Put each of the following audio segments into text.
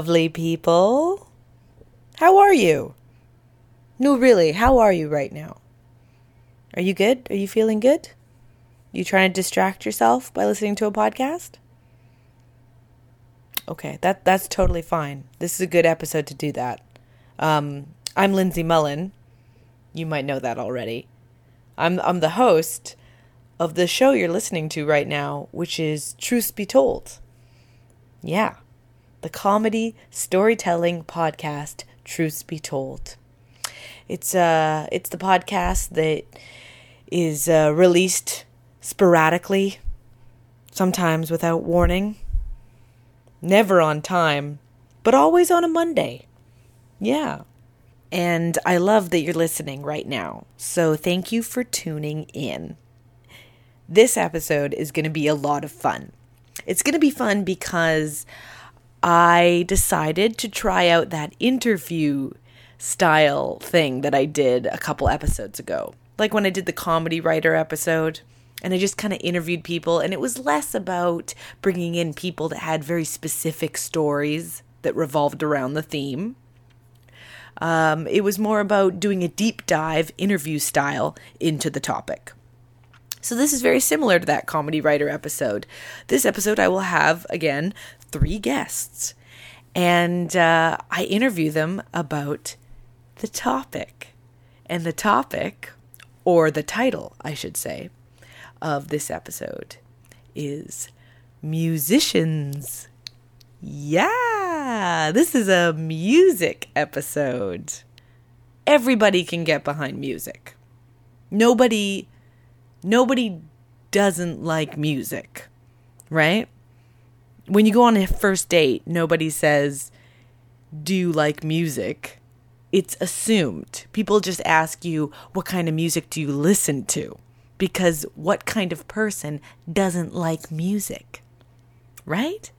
lovely people. How are you? No, really, how are you right now? Are you good? Are you feeling good? You trying to distract yourself by listening to a podcast? Okay, that that's totally fine. This is a good episode to do that. Um, I'm Lindsay Mullen. You might know that already. I'm I'm the host of the show you're listening to right now, which is Truth Be Told. Yeah, the comedy storytelling podcast Truths Be Told. It's uh it's the podcast that is uh, released sporadically, sometimes without warning, never on time, but always on a Monday. Yeah. And I love that you're listening right now. So thank you for tuning in. This episode is going to be a lot of fun. It's going to be fun because I decided to try out that interview style thing that I did a couple episodes ago. Like when I did the comedy writer episode, and I just kind of interviewed people, and it was less about bringing in people that had very specific stories that revolved around the theme. Um, it was more about doing a deep dive interview style into the topic. So, this is very similar to that comedy writer episode. This episode, I will have again three guests, and uh, I interview them about the topic. And the topic, or the title, I should say, of this episode is musicians. Yeah, this is a music episode. Everybody can get behind music. Nobody nobody doesn't like music, right? When you go on a first date, nobody says, "Do you like music?" It's assumed. People just ask you, "What kind of music do you listen to?" Because what kind of person doesn't like music? Right?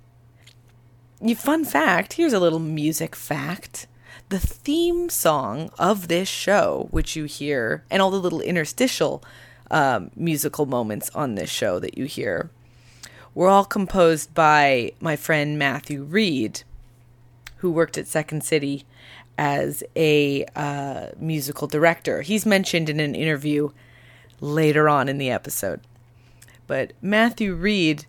fun fact here's a little music fact. The theme song of this show, which you hear, and all the little interstitial um, musical moments on this show that you hear, were all composed by my friend Matthew Reed, who worked at Second City as a uh, musical director. He's mentioned in an interview later on in the episode. But Matthew Reed,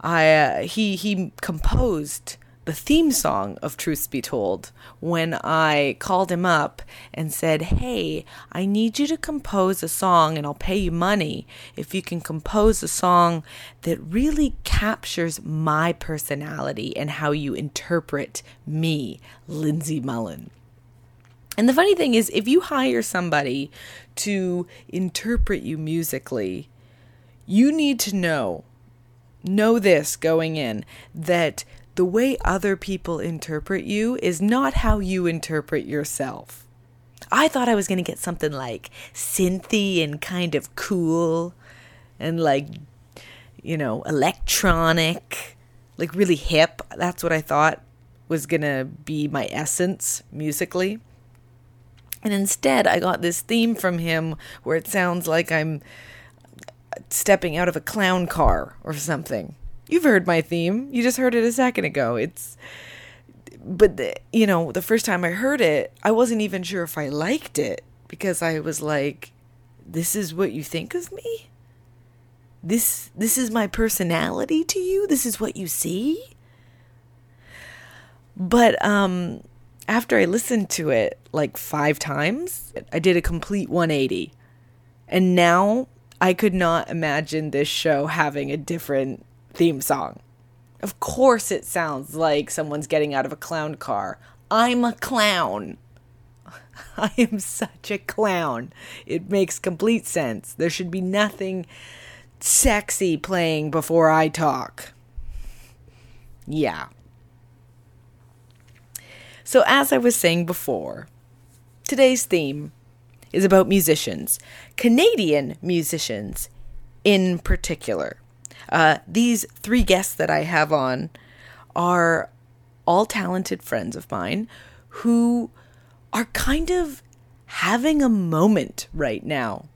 I uh, he he composed the theme song of Truth Be Told when I called him up and said, Hey, I need you to compose a song and I'll pay you money if you can compose a song that really captures my personality and how you interpret me, Lindsay Mullen. And the funny thing is, if you hire somebody to interpret you musically, you need to know, know this going in, that the way other people interpret you is not how you interpret yourself. I thought I was going to get something like synthy and kind of cool and like, you know, electronic, like really hip. That's what I thought was going to be my essence musically. And instead, I got this theme from him where it sounds like I'm stepping out of a clown car or something. You've heard my theme. You just heard it a second ago. It's but the, you know, the first time I heard it, I wasn't even sure if I liked it because I was like this is what you think of me? This this is my personality to you? This is what you see? But um after I listened to it like 5 times, I did a complete 180. And now I could not imagine this show having a different theme song. Of course, it sounds like someone's getting out of a clown car. I'm a clown. I am such a clown. It makes complete sense. There should be nothing sexy playing before I talk. Yeah. So, as I was saying before, today's theme is about musicians, Canadian musicians in particular. Uh, these three guests that I have on are all talented friends of mine who are kind of having a moment right now.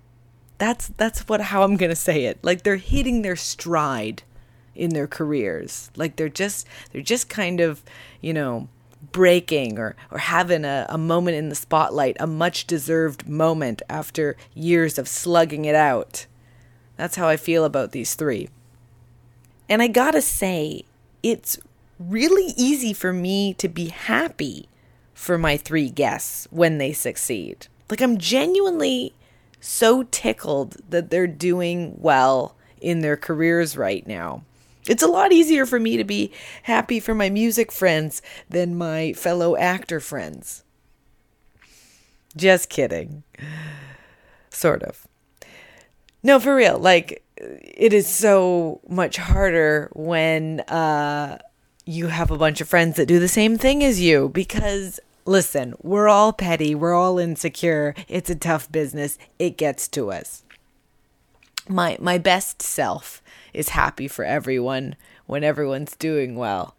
That's that's what how I'm going to say it. Like they're hitting their stride in their careers. Like they're just they're just kind of, you know, breaking or, or having a, a moment in the spotlight, a much deserved moment after years of slugging it out. That's how I feel about these three. And I gotta say, it's really easy for me to be happy for my three guests when they succeed. Like, I'm genuinely so tickled that they're doing well in their careers right now. It's a lot easier for me to be happy for my music friends than my fellow actor friends. Just kidding. Sort of. No, for real. Like, it is so much harder when uh, you have a bunch of friends that do the same thing as you because listen, we're all petty, we're all insecure. It's a tough business. It gets to us. My my best self is happy for everyone when everyone's doing well.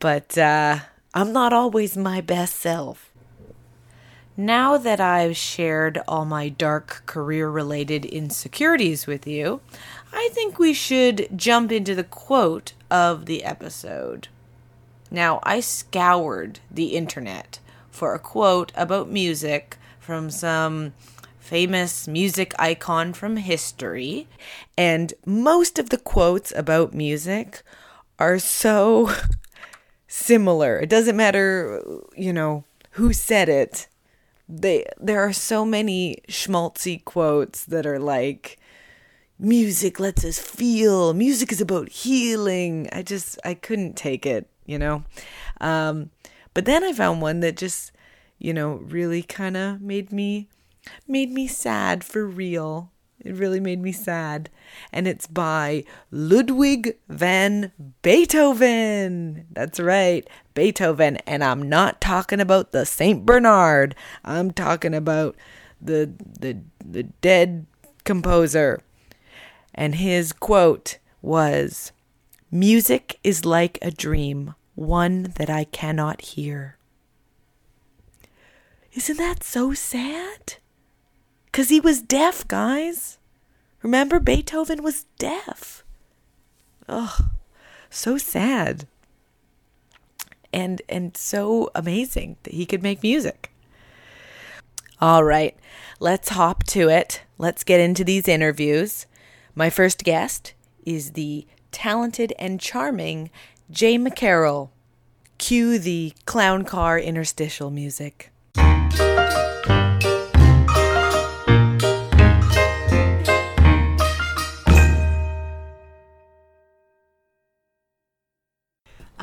But uh, I'm not always my best self. Now that I've shared all my dark career related insecurities with you, I think we should jump into the quote of the episode. Now, I scoured the internet for a quote about music from some famous music icon from history, and most of the quotes about music are so similar. It doesn't matter, you know, who said it. They there are so many schmaltzy quotes that are like music lets us feel. Music is about healing. I just I couldn't take it you know? Um, but then I found one that just, you know, really kind of made me made me sad for real. It really made me sad. And it's by Ludwig van Beethoven. That's right, Beethoven. And I'm not talking about the Saint Bernard. I'm talking about the the the dead composer. And his quote was Music is like a dream, one that I cannot hear. Isn't that so sad? Because he was deaf, guys. Remember, Beethoven was deaf. Oh, so sad. And and so amazing that he could make music. All right, let's hop to it. Let's get into these interviews. My first guest is the talented and charming Jay McCarrol. Cue the clown car interstitial music.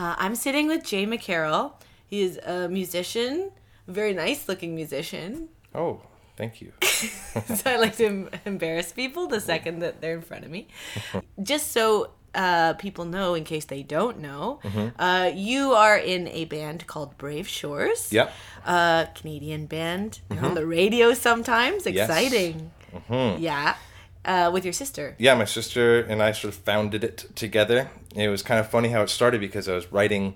Uh, I'm sitting with Jay McCarrol. He is a musician, a very nice looking musician. Oh, thank you. so I like to embarrass people the second that they're in front of me. Just so uh, people know, in case they don't know, mm-hmm. uh, you are in a band called Brave Shores. Yep. A Canadian band. Mm-hmm. on the radio sometimes. Exciting. Yes. Mm-hmm. Yeah. Uh, with your sister. Yeah, my sister and I sort of founded it together. It was kind of funny how it started because I was writing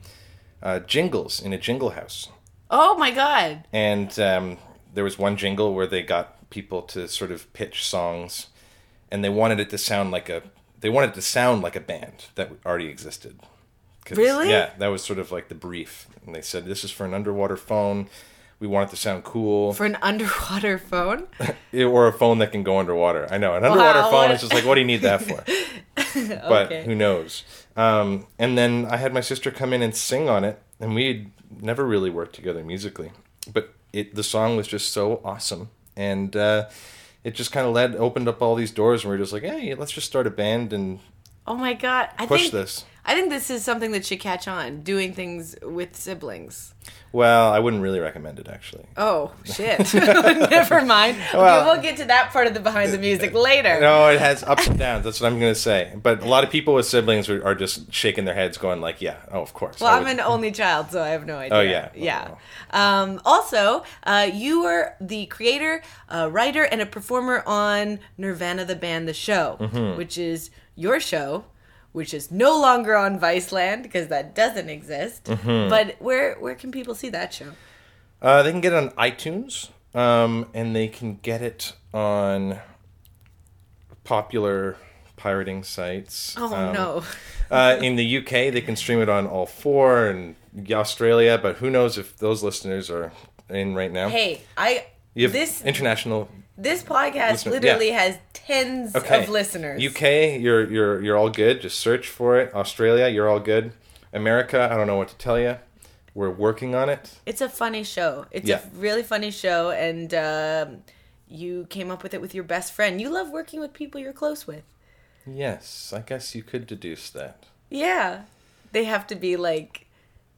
uh, jingles in a jingle house. Oh my god! And um, there was one jingle where they got people to sort of pitch songs, and they wanted it to sound like a they wanted it to sound like a band that already existed. Really? Yeah, that was sort of like the brief. And they said, this is for an underwater phone. We want it to sound cool. For an underwater phone? or a phone that can go underwater. I know. An underwater wow, phone is just like, what do you need that for? but who knows? Um, and then I had my sister come in and sing on it. And we never really worked together musically. But it the song was just so awesome. And uh, it just kind of led opened up all these doors and we are just like hey let's just start a band and oh my god I push think, this i think this is something that should catch on doing things with siblings. Well i wouldn't really recommend it actually. Oh shit. Never mind. Well, okay, we'll get to that part of the behind the music later. No it has ups and downs. That's what i'm going to say. But a lot of people with siblings are, just shaking their heads going like yeah oh of course. Well i'm an only child so i have no idea. oh yeah. Yeah oh. Um, also, uh, you were the creator, uh, writer, and a performer on Nirvana the Band, the show, mm-hmm. which is your show, which is no longer on Viceland because that doesn't exist. Mm-hmm. But where where can people see that show? Uh, they can get it on iTunes, um, and they can get it on popular pirating sites. Oh um, no! uh, in the UK, they can stream it on all four, and Australia, but who knows if those listeners are in right now. Hey, I You have this international this podcast Listener- literally yeah. has tens okay. of listeners. UK, you're you're you're all good. Just search for it. Australia, you're all good. America, I don't know what to tell you. We're working on it. It's a funny show. It's Yeah. a really funny show, and um, you came up with it with your best friend. You love working with people you're close with. Yes, I guess you could deduce that. Yeah, they have to be like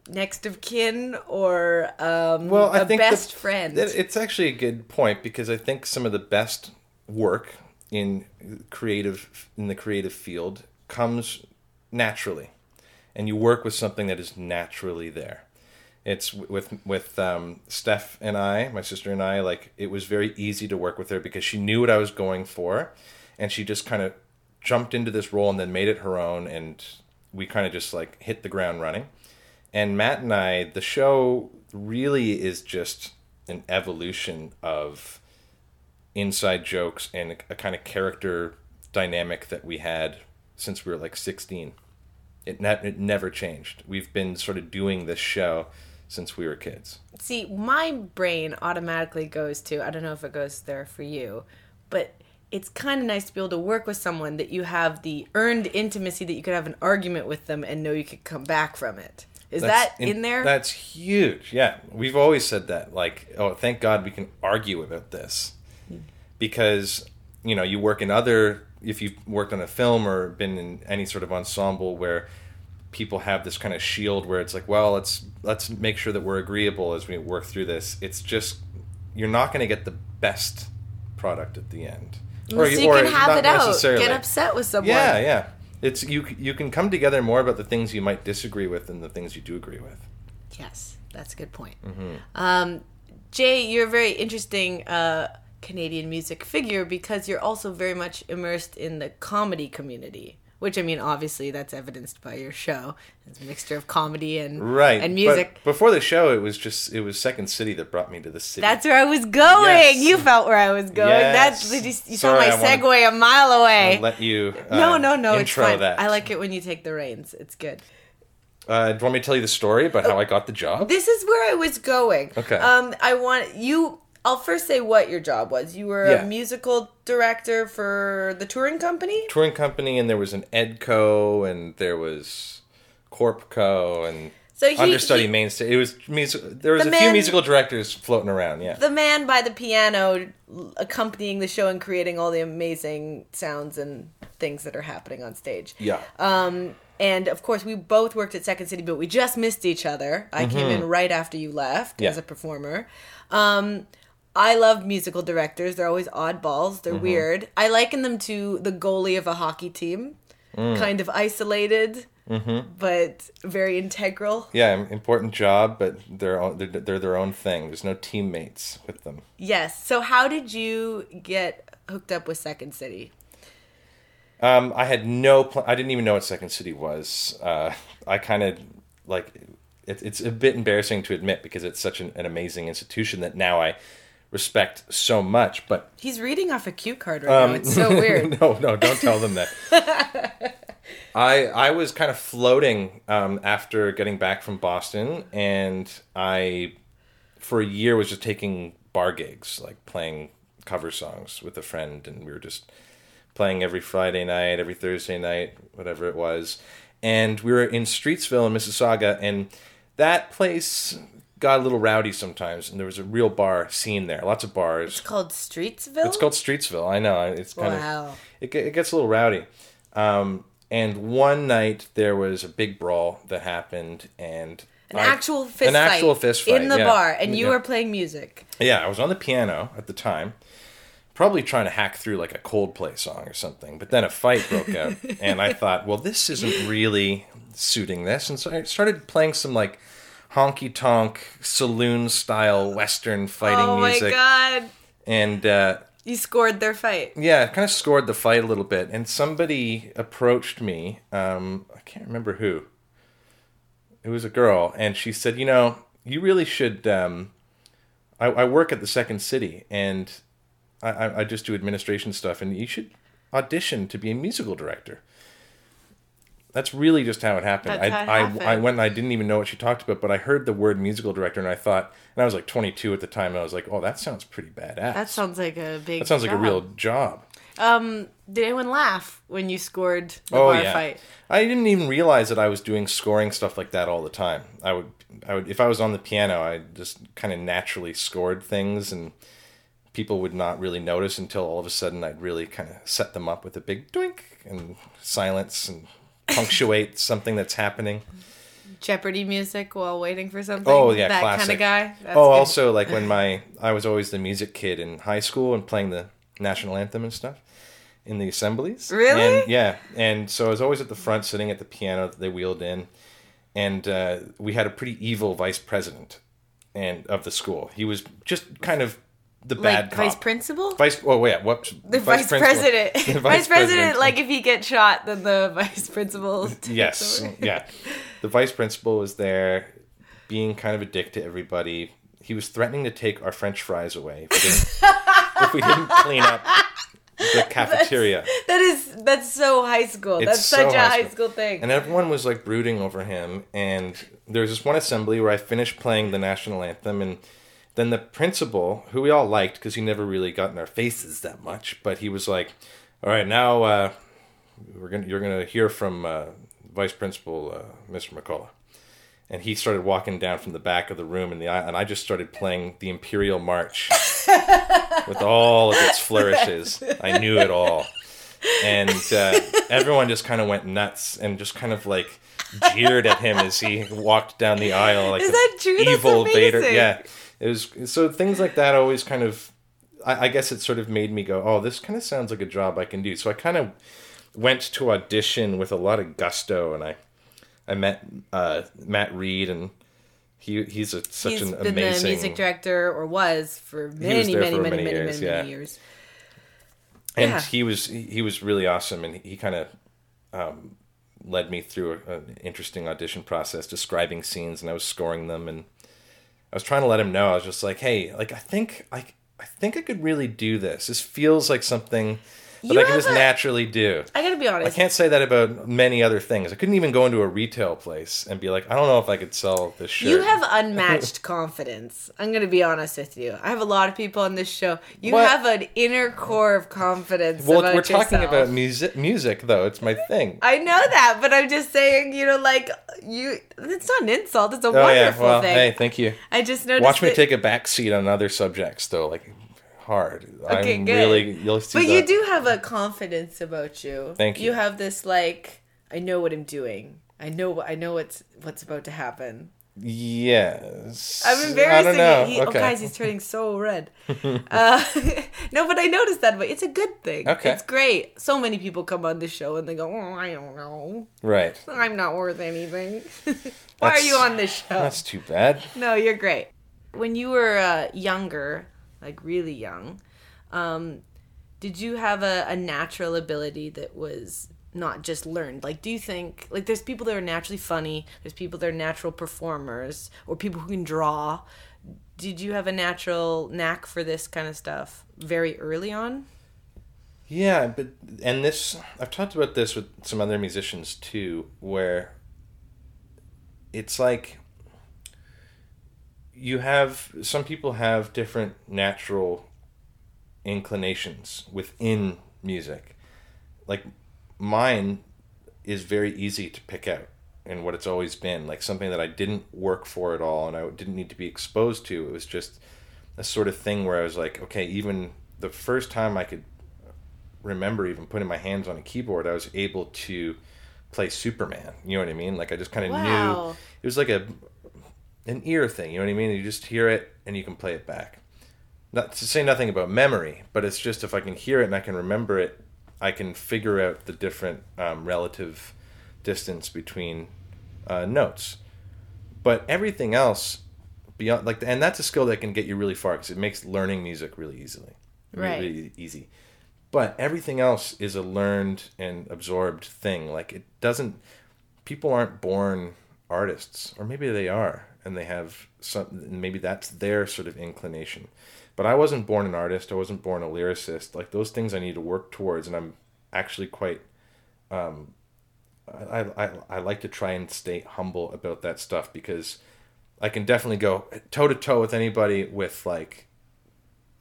next of kin or um, Well, I think the- best friend. It's actually a good point because I think some of the best work in creative in the creative field comes naturally, and you work with something that is naturally there. It's with with um, Steph and I, my sister and I. Like it was very easy to work with her because she knew what I was going for, and she just kind of jumped into this role and then made it her own, and we kind of just like hit the ground running. And Matt and I, the show really is just an evolution of inside jokes and a kind of character dynamic that we had since we were like 16. It, ne- it never changed. We've been sort of doing this show since we were kids. See, my brain automatically goes to I don't know if it goes there for you, but it's kind of nice to be able to work with someone that you have the earned intimacy that you could have an argument with them and know you could come back from it. Is That's that in, there? That's huge. Yeah, we've always said that. Like, oh, thank God we can argue about this, because you know you work in other. If you've worked on a film or been in any sort of ensemble where people have this kind of shield where it's like, well, let's let's make sure that we're agreeable as we work through this. It's just you're not going to get the best product at the end. so you can have it out. Get upset with someone. Yeah, yeah. It's you. You can come together more about the things you might disagree with than the things you do agree with. Yes, that's a good point. Mm-hmm. Um, Jay, you're a very interesting uh, Canadian music figure because you're also very much immersed in the comedy community. Which I mean, obviously, that's evidenced by your show. It's a mixture of comedy and Right. and music. But before the show, it was just it was Second City that brought me to the city. That's where I was going. Yes. You felt where I was going. Yes. That's you, you saw my I wanted- segue a mile away. I'll let you. Uh, no, no, no. It's Intro fine. that. I like it when you take the reins. It's good. Uh, do you want me to tell you the story about how I got the job? This is where I was going. Okay. Um, I want you. I'll first say what your job was. You were Yeah. a musical director for the touring company. Touring company, and there was an Edco, and there was Corpco, and So he- understudy he- mainstage. It was music. There was The a few musical directors floating around. Yeah. The man by the piano, accompanying the show and creating all the amazing sounds and things that are happening on stage. yeah. Um, and of course, we both worked at Second City, but we just missed each other. I came in right after you left Mm-hmm. Yeah. as a performer. Um, I love musical directors. They're always oddballs. Mm-hmm. They're weird. I liken them to the goalie of a hockey team, Mm. kind of isolated, but very integral. yeah, important job, but they're, own- they're they're their own thing. There's no teammates with them. Yes. So, how did you get hooked up with Second City? Um, I had no. Pl- I didn't even know what Second City was. Uh, I kind of like. It, it's a bit embarrassing to admit because it's such an, an amazing institution that now I respect so much. But He's reading off a cue card right Um, now. It's so weird. no, no, don't tell them that. I I was kind of floating um, after getting back from Boston, and I for a year was just taking bar gigs, like playing cover songs with a friend, and we were just playing every Friday night, every Thursday night, whatever it was. And we were in Streetsville in Mississauga, and that place got a little rowdy sometimes, and there was a real bar scene there, lots of bars. It's called Streetsville. It's called Streetsville. I know. It's kind Wow. of it, it gets a little rowdy. Um, and one night there was a big brawl that happened, and An I- actual fist an actual fight fist fight in the yeah. bar, and you Yeah. were playing music. Yeah, I was on the piano at the time, probably trying to hack through like a Coldplay song or something. But then a fight broke out, and I thought, well, this isn't really suiting this, and so I started playing some like honky tonk saloon style Western fighting music. oh music, my god! and. Uh, You scored their fight. yeah, kind of scored the fight a little bit. And somebody approached me. Um, I can't remember who. It was a girl, and she said, "You know, you really should. Um, I, I work at the Second City, and I, I just do administration stuff, and you should audition to be a musical director." That's really just how it happened. That's I, I, happened. I went and I didn't even know what she talked about, but I heard the word musical director and I thought, and I was like 22 at the time, and I was like, oh, that sounds pretty badass. That sounds like a big. that sounds like a real job. Um, did anyone laugh when you scored the oh bar yeah. fight? I didn't even realize that I was doing scoring stuff like that all the time. I would, I would, if I was on the piano, I just kind of naturally scored things, and people would not really notice until all of a sudden I'd really kind of set them up with a big doink and silence and punctuate something that's happening. Jeopardy music while waiting for something. Oh yeah, that classic. kind of guy. That's oh, good. also like when my I was always the music kid in high school and playing the national anthem and stuff in the assemblies. Really? And, yeah, and so I was always at the front, sitting at the piano that they wheeled in, and uh, we had a pretty evil vice president, and of the school. He was just kind of the bad like cop. vice principal. Vice. Oh yeah, what? the vice, principal. president. The vice, president, like if you get shot, then the vice principal. Yes, over. yeah. The vice principal was there, being kind of a dick to everybody. He was threatening to take our French fries away if we didn't, if we didn't clean up the cafeteria. That is that's so high school. It's that's so such a high high school. school thing. And everyone was like brooding over him. And there was this one assembly where I finished playing the national anthem, and then the principal, who we all liked because he never really got in our faces that much, but he was like, "All right, now uh, we're gonna you're gonna hear from uh, Vice Principal uh, Mr. McCullough." And he started walking down from the back of the room, in the aisle, and I just started playing the Imperial March with all of its flourishes. I knew it all and uh, everyone just kind of went nuts and just kind of like jeered at him as he walked down the aisle like Is that true? Evil Vader. Yeah, it was so things like that always kind of. I, I guess it sort of made me go, oh, this kind of sounds like a job I can do. So I kind of went to audition with a lot of gusto, and I I met uh, Matt Reed and. He, he's a, such He's an been amazing the music director, or was for many, there many, for many, many many, many, years, many, yeah. years. and Yeah. he was he was really awesome and he kind of um, led me through a, an interesting audition process describing scenes and i was scoring them and i was trying to let him know. I was just like hey like i think i, I think i could really do this. This feels like something that You i can just a- naturally do I gotta be honest. I can't say that about many other things. I couldn't even go into a retail place and be like, I don't know if I could sell this shirt. You have unmatched confidence. I'm to be honest with you. I have a lot of people on this show. You What? have an inner core of confidence. well, we're talking about music. Music, though, it's my thing. I know that, but I'm just saying, you know, like you. It's not an insult. It's a oh yeah. wonderful Well, thing. hey, thank you. I just noticed. Watch me that- take a back seat on other subjects, though. Like hard. Okay, I'm good. really. You'll see. But you do have a confidence about you. Thank you. You have this like, I know what I'm doing. I know. what I know what's what's about to happen. Yes. I'm I embarrassing don't know. He, oh, okay. guys, he's turning so red. uh, no, but I noticed that. But it's a good thing. Okay. It's great. So many people come on the show and they go, "Oh, I don't know. right. I'm not worth anything." Why are you on this show? That's too bad. No, you're great. When you were uh, younger, like really young, um, did you have a, a natural ability that was not just learned? Like, do you think, like, there's people that are naturally funny, there's people that are natural performers, or people who can draw. Did you have a natural knack for this kind of stuff very early on? Yeah, but and this I've talked about this with some other musicians too, where it's like you have some people have different natural inclinations within music. Like mine is very easy to pick out and what it's always been like something that I didn't work for at all and I didn't need to be exposed to. It was just a sort of thing where I was like, okay, even the first time I could remember even putting my hands on a keyboard, I was able to play Superman. You know what I mean? Like I just kind of Wow. knew it was like a an ear thing. You know what I mean? You just hear it and you can play it back. Not to say nothing about memory, but it's just if I can hear it and I can remember it, I can figure out the different um, relative distance between uh, notes. But everything else beyond like and that's a skill that can get you really far because it makes learning music really easily really, Right. really easy but everything else is a learned and absorbed thing like it doesn't people aren't born artists or maybe they are and they have some maybe that's their sort of inclination but i wasn't born an artist i wasn't born a lyricist like those things i need to work towards and i'm actually quite um I, I I like to try and stay humble about that stuff because I can definitely go toe to toe with anybody with like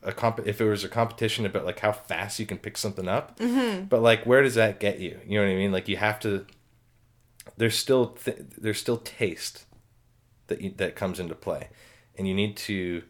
a comp if it was a competition about like how fast you can pick something up. Mm-hmm. But like where does that get you? You know what I mean? Like you have to there's still th- there's still taste that you, that comes into play. And you need to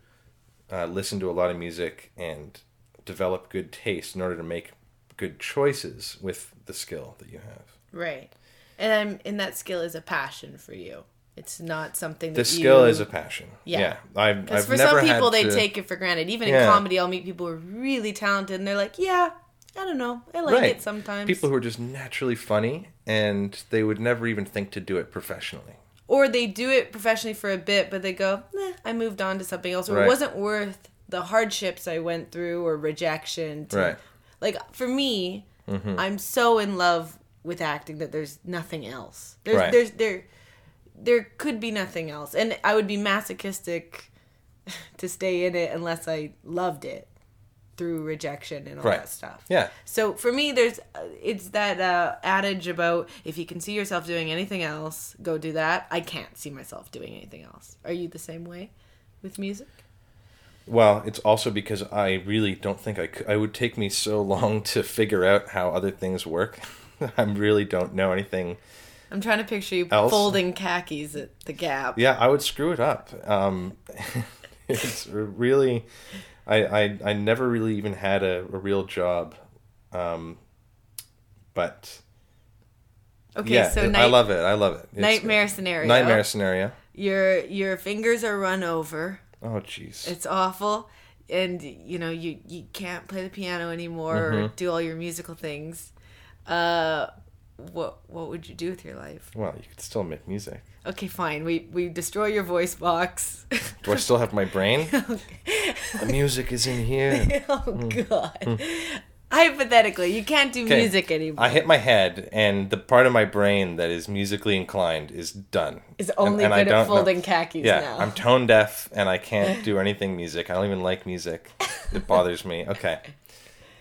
uh, listen to a lot of music and develop good taste in order to make good choices with the skill that you have. Right. And I'm, and that skill is a passion for you. It's not something that the skill you... is a passion. Yeah, yeah. I've, I've for some people they to... take it for granted. Even yeah. in comedy, I'll meet people who are really talented, and they're like, "Yeah, I don't know, I like right. it sometimes." People who are just naturally funny, and they would never even think to do it professionally. Or they do it professionally for a bit, but they go, "Nah, I moved on to something else," or right. it wasn't worth the hardships I went through or rejection. To, right. Like for me, mm-hmm. I'm so in love with acting that there's nothing else. There's right. there's there there could be nothing else. And I would be masochistic to stay in it unless I loved it through rejection and all right. that stuff. Yeah. So for me, there's uh, it's that uh, adage about if you can see yourself doing anything else, go do that. I can't see myself doing anything else. Are you the same way with music? Well, it's also because I really don't think I could. I would take me so long to figure out how other things work. I really don't know anything. I'm trying to picture you else. folding khakis at the Gap. Yeah, I would screw it up. Um, it's really, I, I I never really even had a, a real job, um, but. Okay, yeah, so night, I love it. I love it. It's nightmare scenario. Nightmare scenario. Your your fingers are run over. Oh jeez. It's awful, and you know you you can't play the piano anymore mm-hmm. or do all your musical things uh, what what would you do with your life? Well, you could still make music. Okay, fine. We we destroy your voice box. do I still have my brain? the music is in here. oh mm. God. Mm. Hypothetically, you can't do music anymore. I hit my head, and the part of my brain that is musically inclined is done. Is only and, and good at folding know. khakis yeah, now. I'm tone deaf, and I can't do anything music. I don't even like music. It bothers me. Okay,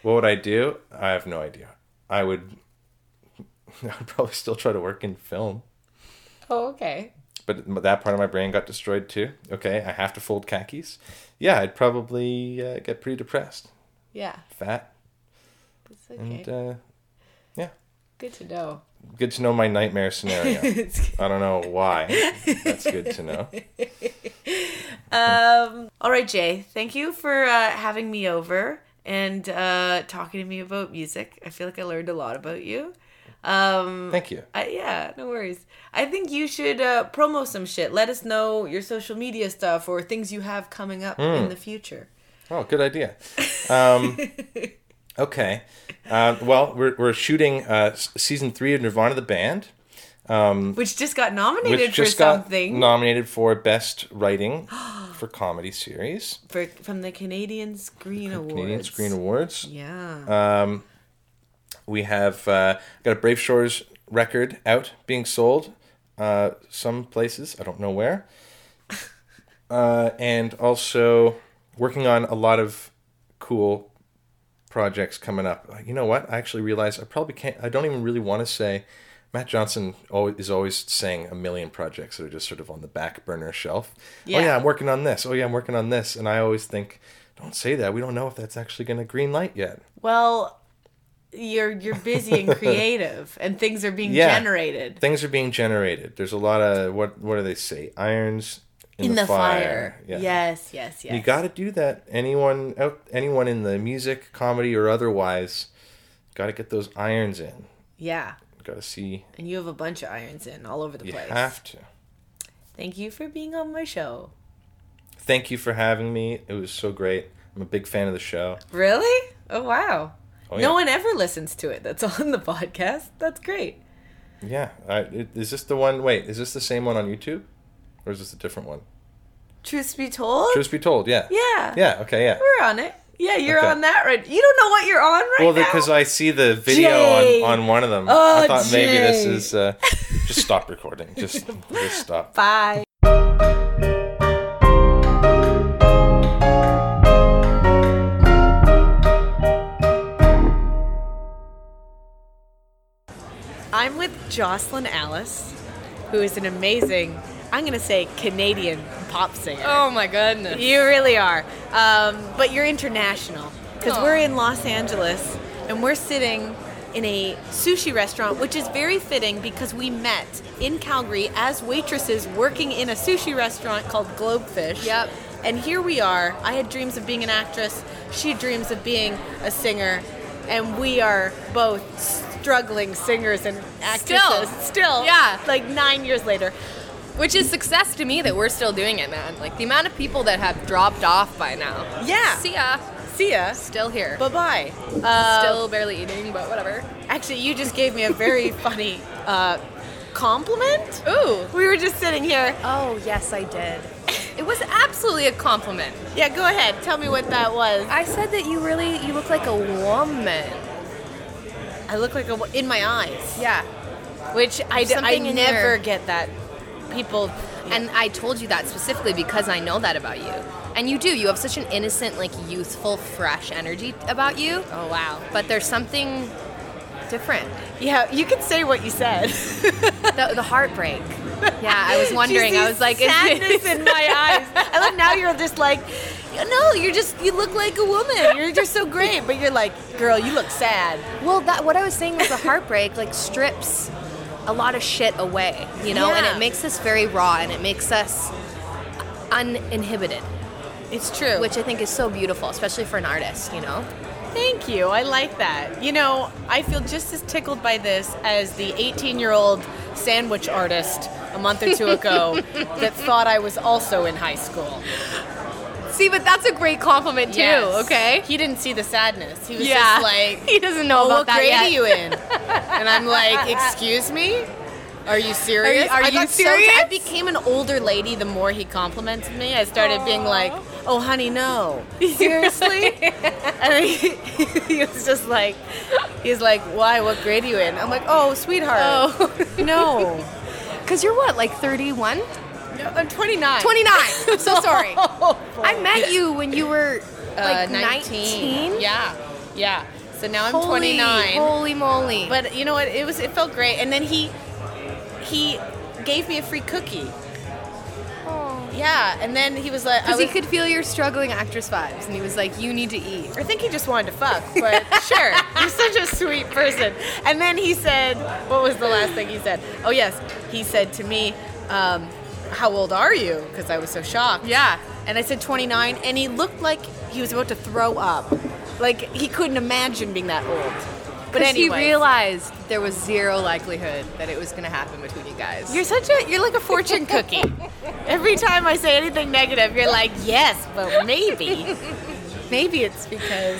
what would I do? I have no idea. I would I'd probably still try to work in film. Oh, okay. But that part of my brain got destroyed too. Okay, I have to fold khakis. Yeah, I'd probably uh, get pretty depressed. Yeah. Fat. That's okay. And uh, yeah. Good to know. Good to know my nightmare scenario. I don't know why. That's good to know. Um. All right, Jay. Thank you for uh, having me over and uh, talking to me about music. I feel like I learned a lot about you. Um, Thank you. I, yeah, no worries. I think you should uh, promo some shit. Let us know your social media stuff or things you have coming up mm. in the future. Oh, good idea. Um, okay. Uh, well, we're, we're shooting uh, season three of Nirvana the Band. Um, which just got nominated just for something. nominated for Best Writing for Comedy Series. For, from the Canadian Screen Awards. Canadian Screen Awards. Yeah. Um, we have uh, got a Brave Shores record out being sold uh, some places. I don't know where. Uh, and also working on a lot of cool projects coming up. You know what? I actually realized I probably can't. I don't even really want to say. Matt Johnson is always saying a million projects that are just sort of on the back burner shelf. Yeah. Oh yeah, I'm working on this. Oh yeah, I'm working on this, and I always think, don't say that. We don't know if that's actually going to green light yet. Well, you're you're busy and creative and things are being yeah, generated. Things are being generated. There's a lot of what what do they say? Irons in, in the, the, fire, fire. Yeah. yes yes yes you got to do that. Anyone out anyone in the music comedy or otherwise got to get those irons in. Yeah. Got to see. And you have a bunch of irons in all over the place. you place. have to. Thank you for being on my show. Thank you for having me. It was so great. I'm a big fan of the show. Really? Oh wow Oh, yeah. No one ever listens to it. That's on the podcast. That's great. Yeah. I, is this the one? Wait, is this the same one on YouTube, or is this a different one? Truth be told. Truth be told. Yeah. Yeah. Yeah. Okay. Yeah. We're on it. Yeah, you're okay. on that right. You don't know what you're on right well, now. Well, because I see the video on, on one of them. Oh, I thought Jay. maybe this is. Uh, just stop recording. Just just stop. Bye. I'm with Jocelyn Alice, who is an amazing, I'm going to say Canadian pop singer. Oh my goodness. You really are. Um, but you're international because we're in Los Angeles and we're sitting in a sushi restaurant, which is very fitting because we met in Calgary as waitresses working in a sushi restaurant called Globefish. Yep. And here we are. I had dreams of being an actress. She dreams of being a singer. And we are both struggling singers and actresses. Still. Still. Yeah. Like nine years later. Which is success to me that we're still doing it, man. Like the amount of people that have dropped off by now. Yeah. See ya. See ya. Still here. Bye bye. Uh, Still barely eating, but whatever. Actually, you just gave me a very funny uh, compliment. Ooh. We were just sitting here. Oh, yes, I did. It was absolutely a compliment. Yeah, go ahead. Tell me what that was. I said that you really you look like a woman. I look like a in my eyes, Yeah. which I, d- I never your- get that. People And I told you that specifically because I know that about you. And you do. You have such an innocent, like youthful, fresh energy about you. oh wow, But there's something different. yeah, you can say what you said. The, the heartbreak. Yeah, I was wondering. I was like, sadness in my eyes. I love now you're just like, no, you're just you look like a woman. You're just so great, but you're like, girl, you look sad. Well, that what I was saying was the heartbreak like strips a lot of shit away, you know, and it makes us very raw and it makes us uninhibited, It's true. which I think is so beautiful, especially for an artist, you know. Thank you. I like that. You know, I feel just as tickled by this as the 18 year old sandwich artist a month or two ago that thought I was also in high school. See, but that's a great compliment too. Yes. Okay. He didn't see the sadness. He was Yeah. just like, he doesn't know oh, about what that grade yet. are you in? And I'm like, excuse me? Are you serious? are I you got so- serious? I became an older lady the more he complimented me. I started being like, oh, honey, no. Seriously? and he, he was just like, he's like, why? What grade are you in? I'm like, oh, sweetheart. Oh. No. Because you're what, like 31? I'm 29. 29. I'm so sorry. Oh. I met you when you were like Uh, 19. Yeah. Yeah. So now I'm Holy, 29. Holy moly. But you know what? It was it felt great. And then he he gave me a free cookie. Oh. Yeah, and then he was like, Because he could feel your struggling actress vibes, and he was like, "You need to eat." I think he just wanted to fuck, but sure. He's such a sweet person. And then he said, what was the last thing he said? Oh yes, he said to me, um, "How old are you?" Because I was so shocked. Yeah. And I said 29, and he looked like he was about to throw up. Like he couldn't imagine being that old. But anyway, he realized there was zero likelihood that it was going to happen between you guys. You're such a you're like a fortune cookie. Every time I say anything negative, you're like, yes, but maybe. maybe it's because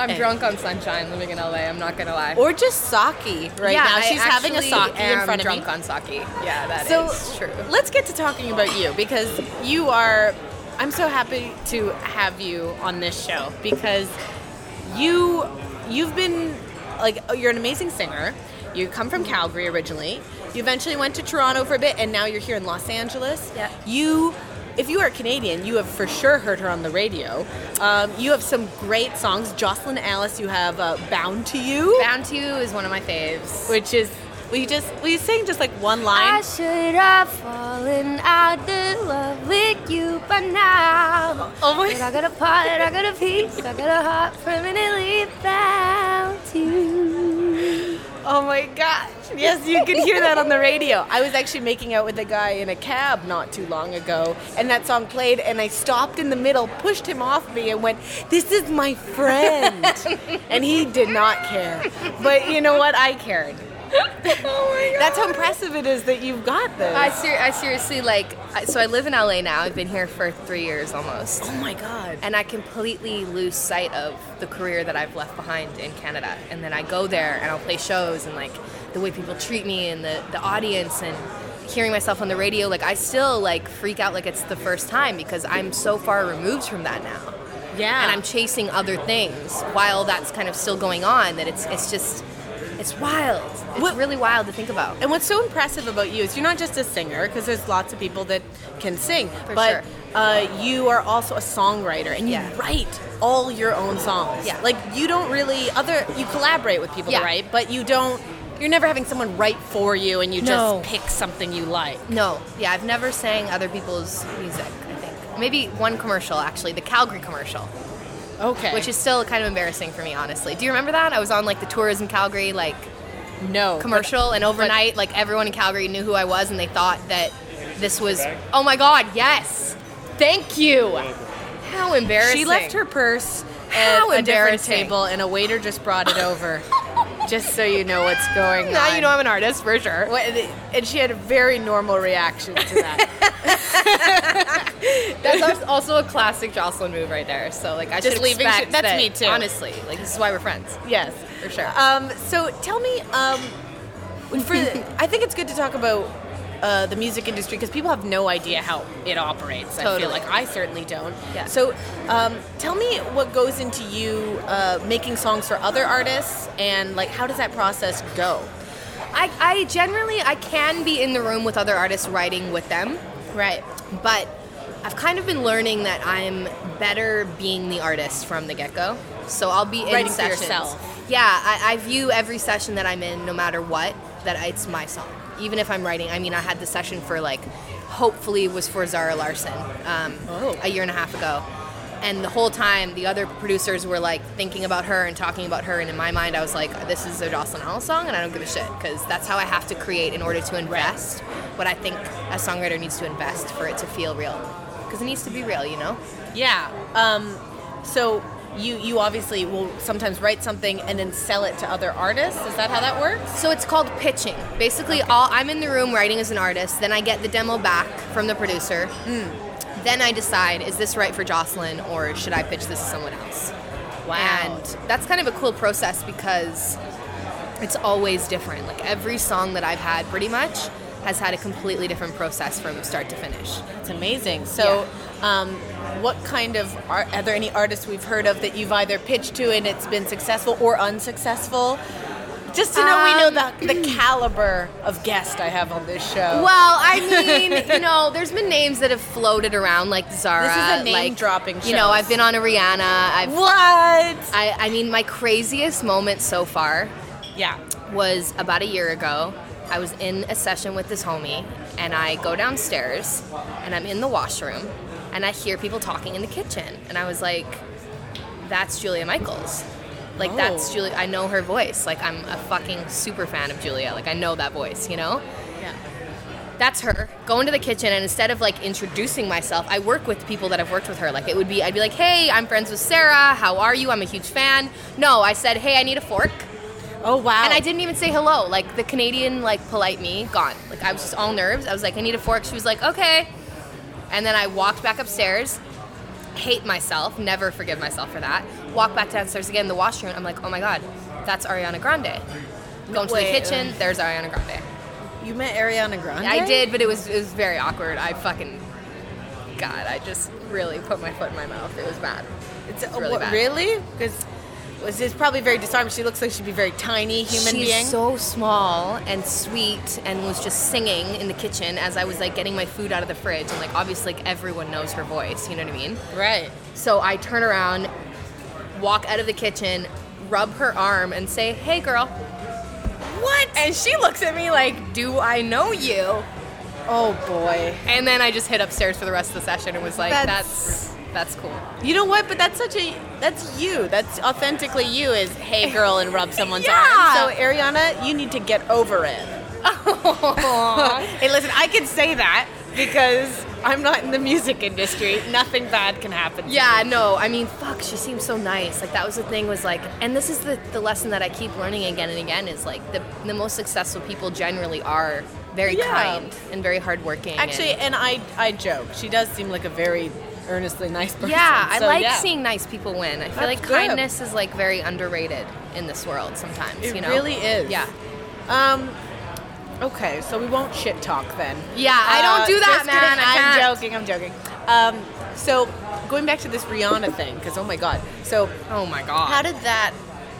I'm drunk on sunshine, living in LA. I'm not gonna lie. or just sake right yeah, now. She's having a sake in front of me drunk on sake. Yeah, that is so true. let's get to talking about you because you are I'm so happy to have you on this show because you you've been like you're an amazing singer. You come from Calgary originally. You eventually went to Toronto for a bit and now you're here in Los Angeles. Yeah. You if you are Canadian, you have for sure heard her on the radio. Um, you have some great songs. Jocelyn Alice, you have uh, "Bound to You," Bound to You is one of my faves. which is will you just will you sing just like one line? I should have fallen out of love with you by now. Oh my- But I got a part, I got a piece, I got a heart permanently bound to you. Oh my gosh. Yes, you could hear that on the radio. I was actually making out with a guy in a cab not too long ago, and that song played, and I stopped in the middle, pushed him off me, and went, This is my friend. and he did not care. But you know what? I cared. Oh god. That's how impressive it is that you've got this. I, ser- I seriously like. I, so I live in LA now. I've been here for three years almost, oh my God. and I completely lose sight of the career that I've left behind in Canada. And then I go there and I'll play shows and like the way people treat me and the the audience and hearing myself on the radio. Like I still like freak out like it's the first time because I'm so far removed from that now. Yeah. and I'm chasing other things while that's kind of still going on. That it's it's just it's wild. It's What- really wild to think about. And what's so impressive about you is you're not just a singer, because there's lots of people that can sing, For but sure. uh, you are also a songwriter and you Yeah. write all your own songs. Yeah. Like you don't really other you collaborate with people Yeah. to write, but you don't you're never having someone write for you and you No. just pick something you like. No, yeah, I've never sang other people's music. I think maybe one commercial actually, the Calgary commercial, Okay. which is still kind of embarrassing for me, honestly. Do you remember that? I was on like the Tourism Calgary like no commercial, and overnight, like everyone in Calgary knew who I was, and they thought that this was. Oh my God! Yes, thank you. How embarrassing. She left her purse How at a different table, and a waiter just brought it over. just so you know what's going on. Now you know I'm an artist for sure. And she had a very normal reaction to that. That's also a classic Jocelyn move right there. So like I Just should leaving that's that- me too. Honestly, like this is why we're friends. yes, For sure. Um, so tell me, um, for I think it's good to talk about uh, the music industry because people have no idea how it operates. I feel like I certainly don't. Yeah. So um, tell me what goes into you uh, making songs for other artists and like how does that process go? I, I generally I can be in the room with other artists writing with them, Right. but I've kind of been learning that I'm better being the artist from the get go. So I'll be in Writing for sessions. yourself. Yeah, I, I view every session that I'm in, no matter what, that it's my song. Even if I'm writing, I mean, I had the session for like, hopefully was for Zara Larsson um, Oh. a year and a half ago. And the whole time, the other producers were like thinking about her and talking about her. And in my mind, I was like, this is a Jocelyn Alice song, and I don't give a shit because that's how I have to create in order to invest what I think a songwriter needs to invest for it to feel real. Because it needs to be real, you know? Yeah. Um, so you you obviously will sometimes write something and then sell it to other artists. Is that how that works? So it's called pitching. Basically, all I'm in the room writing as an artist. Then I get the demo back from the producer. Hmm. Then I decide, is this right for Jocelyn or should I pitch this to someone else? Wow. And that's kind of a cool process because it's always different. Like every song that I've had, pretty much, has had a completely different process from start to finish. It's amazing. So, um, what kind of art, are there any artists we've heard of that you've either pitched to and it's been successful or unsuccessful? Just to know we know the, the caliber of guest I have on this show. Well, I mean, you know, there's been names that have floated around like Zara. This is a name like, dropping You know. I've been on a Rihanna. I've What? I, I mean, my craziest moment so far Yeah. was about a year ago. I was in a session with this homie, and I go downstairs, and I'm in the washroom, and I hear people talking in the kitchen, and I was like, "That's Julia Michaels." Like that's Oh. Julia. I know her voice. Like I'm a fucking super fan of Julia. Like I know that voice. You know Yeah. that's her. Go into the kitchen and instead of like introducing myself, I work with people that have worked with her. Like it would be, I'd be like, hey, I'm friends with Sarah. How are you? I'm a huge fan. No, I said, hey, I need a fork. Oh wow. And I didn't even say hello. Like the Canadian, like polite me, gone. Like I was just all nerves. I was like, I need a fork. She was like, okay. And then I walked back upstairs. Hate myself. Never forgive myself for that. Walk back downstairs again the washroom. I'm like, oh my god, that's Ariana Grande. Go into Wait, the kitchen. There's Ariana Grande. You met Ariana Grande? I did, but it was it was very awkward. I fucking God, I just really put my foot in my mouth. It was bad. It's, It's really what, bad. really? Because was it's probably very disarming. She looks like she'd be very tiny human being. She's being. so small and sweet, and was just singing in the kitchen as I was like getting my food out of the fridge, and like obviously like everyone knows her voice. You know what I mean? right. So I turn around, walk out of the kitchen, rub her arm, and say, "Hey, girl." What? And she looks at me like, "Do I know you?" Oh boy. And then I just hit upstairs for the rest of the session and was like, That's- "That's that's cool." You know what? But that's such a that's you. That's authentically you. Is hey girl and rub someone's Yeah. arm. So Ariana, you need to get over it. hey, listen, I can say that because I'm not in the music industry. Nothing bad can happen. to Yeah, me. no, I mean, fuck, she seems so nice. Like, that was the thing, was like, and this is the, the lesson that I keep learning again and again is like, the, the most successful people generally are very Yeah. kind and very hardworking. Actually, and- and I I joke. She does seem like a very earnestly nice person. yeah, I So, like yeah. seeing nice people win. I feel That's like good. kindness is like very underrated in this world sometimes, It you know? really is. Yeah. Um. Okay, so we won't shit talk then. Yeah, I don't Uh, do that, man. kidding. I I'm can't. joking. I'm joking. Um. So going back to this Rihanna thing, because oh my god. So Oh my god. how did that?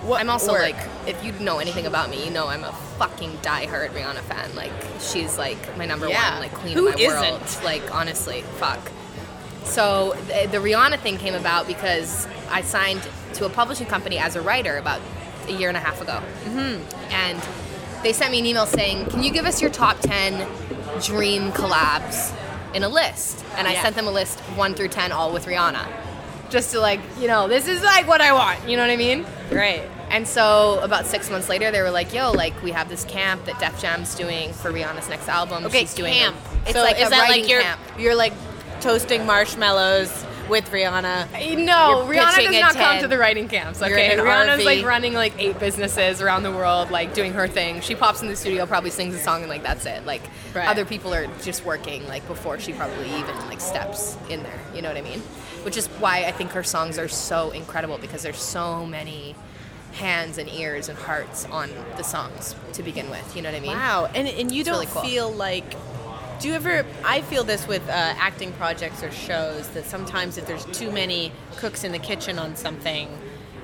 What I'm also work? like, if you know anything about me, you know I'm a fucking diehard Rihanna fan. Like, she's like my number Yeah. one, like queen Who of my world. isn't? Like, honestly, fuck. So the, the Rihanna thing came about because I signed to a publishing company as a writer about a year and a half ago, mm-hmm. and they sent me an email saying, "Can you give us your top 10 dream collabs in a list?" And I Yeah. sent them a list 1 through 10 all with Rihanna. Just to like, you know, this is like what I want, you know what I mean? Right. And so about 6 months later they were like, "Yo, like we have this camp that Def Jam's doing for Rihanna's next album. Okay, She's doing camp. It's so like is a that writing like you're camp. you're like toasting marshmallows with Rihanna? No, You're Rihanna does not come to the writing camps. Okay, Rihanna's RV. like running like eight businesses around the world, like doing her thing. She pops in the studio, probably sings a song, and like that's it. Like Right. other people are just working like before she probably even like steps in there. You know what I mean? Which is why I think her songs are so incredible because there's so many hands and ears and hearts on the songs to begin with. You know what I mean? Wow. And and you It's don't really cool. feel like do you ever I feel this with uh, acting projects or shows that sometimes if there's too many cooks in the kitchen on something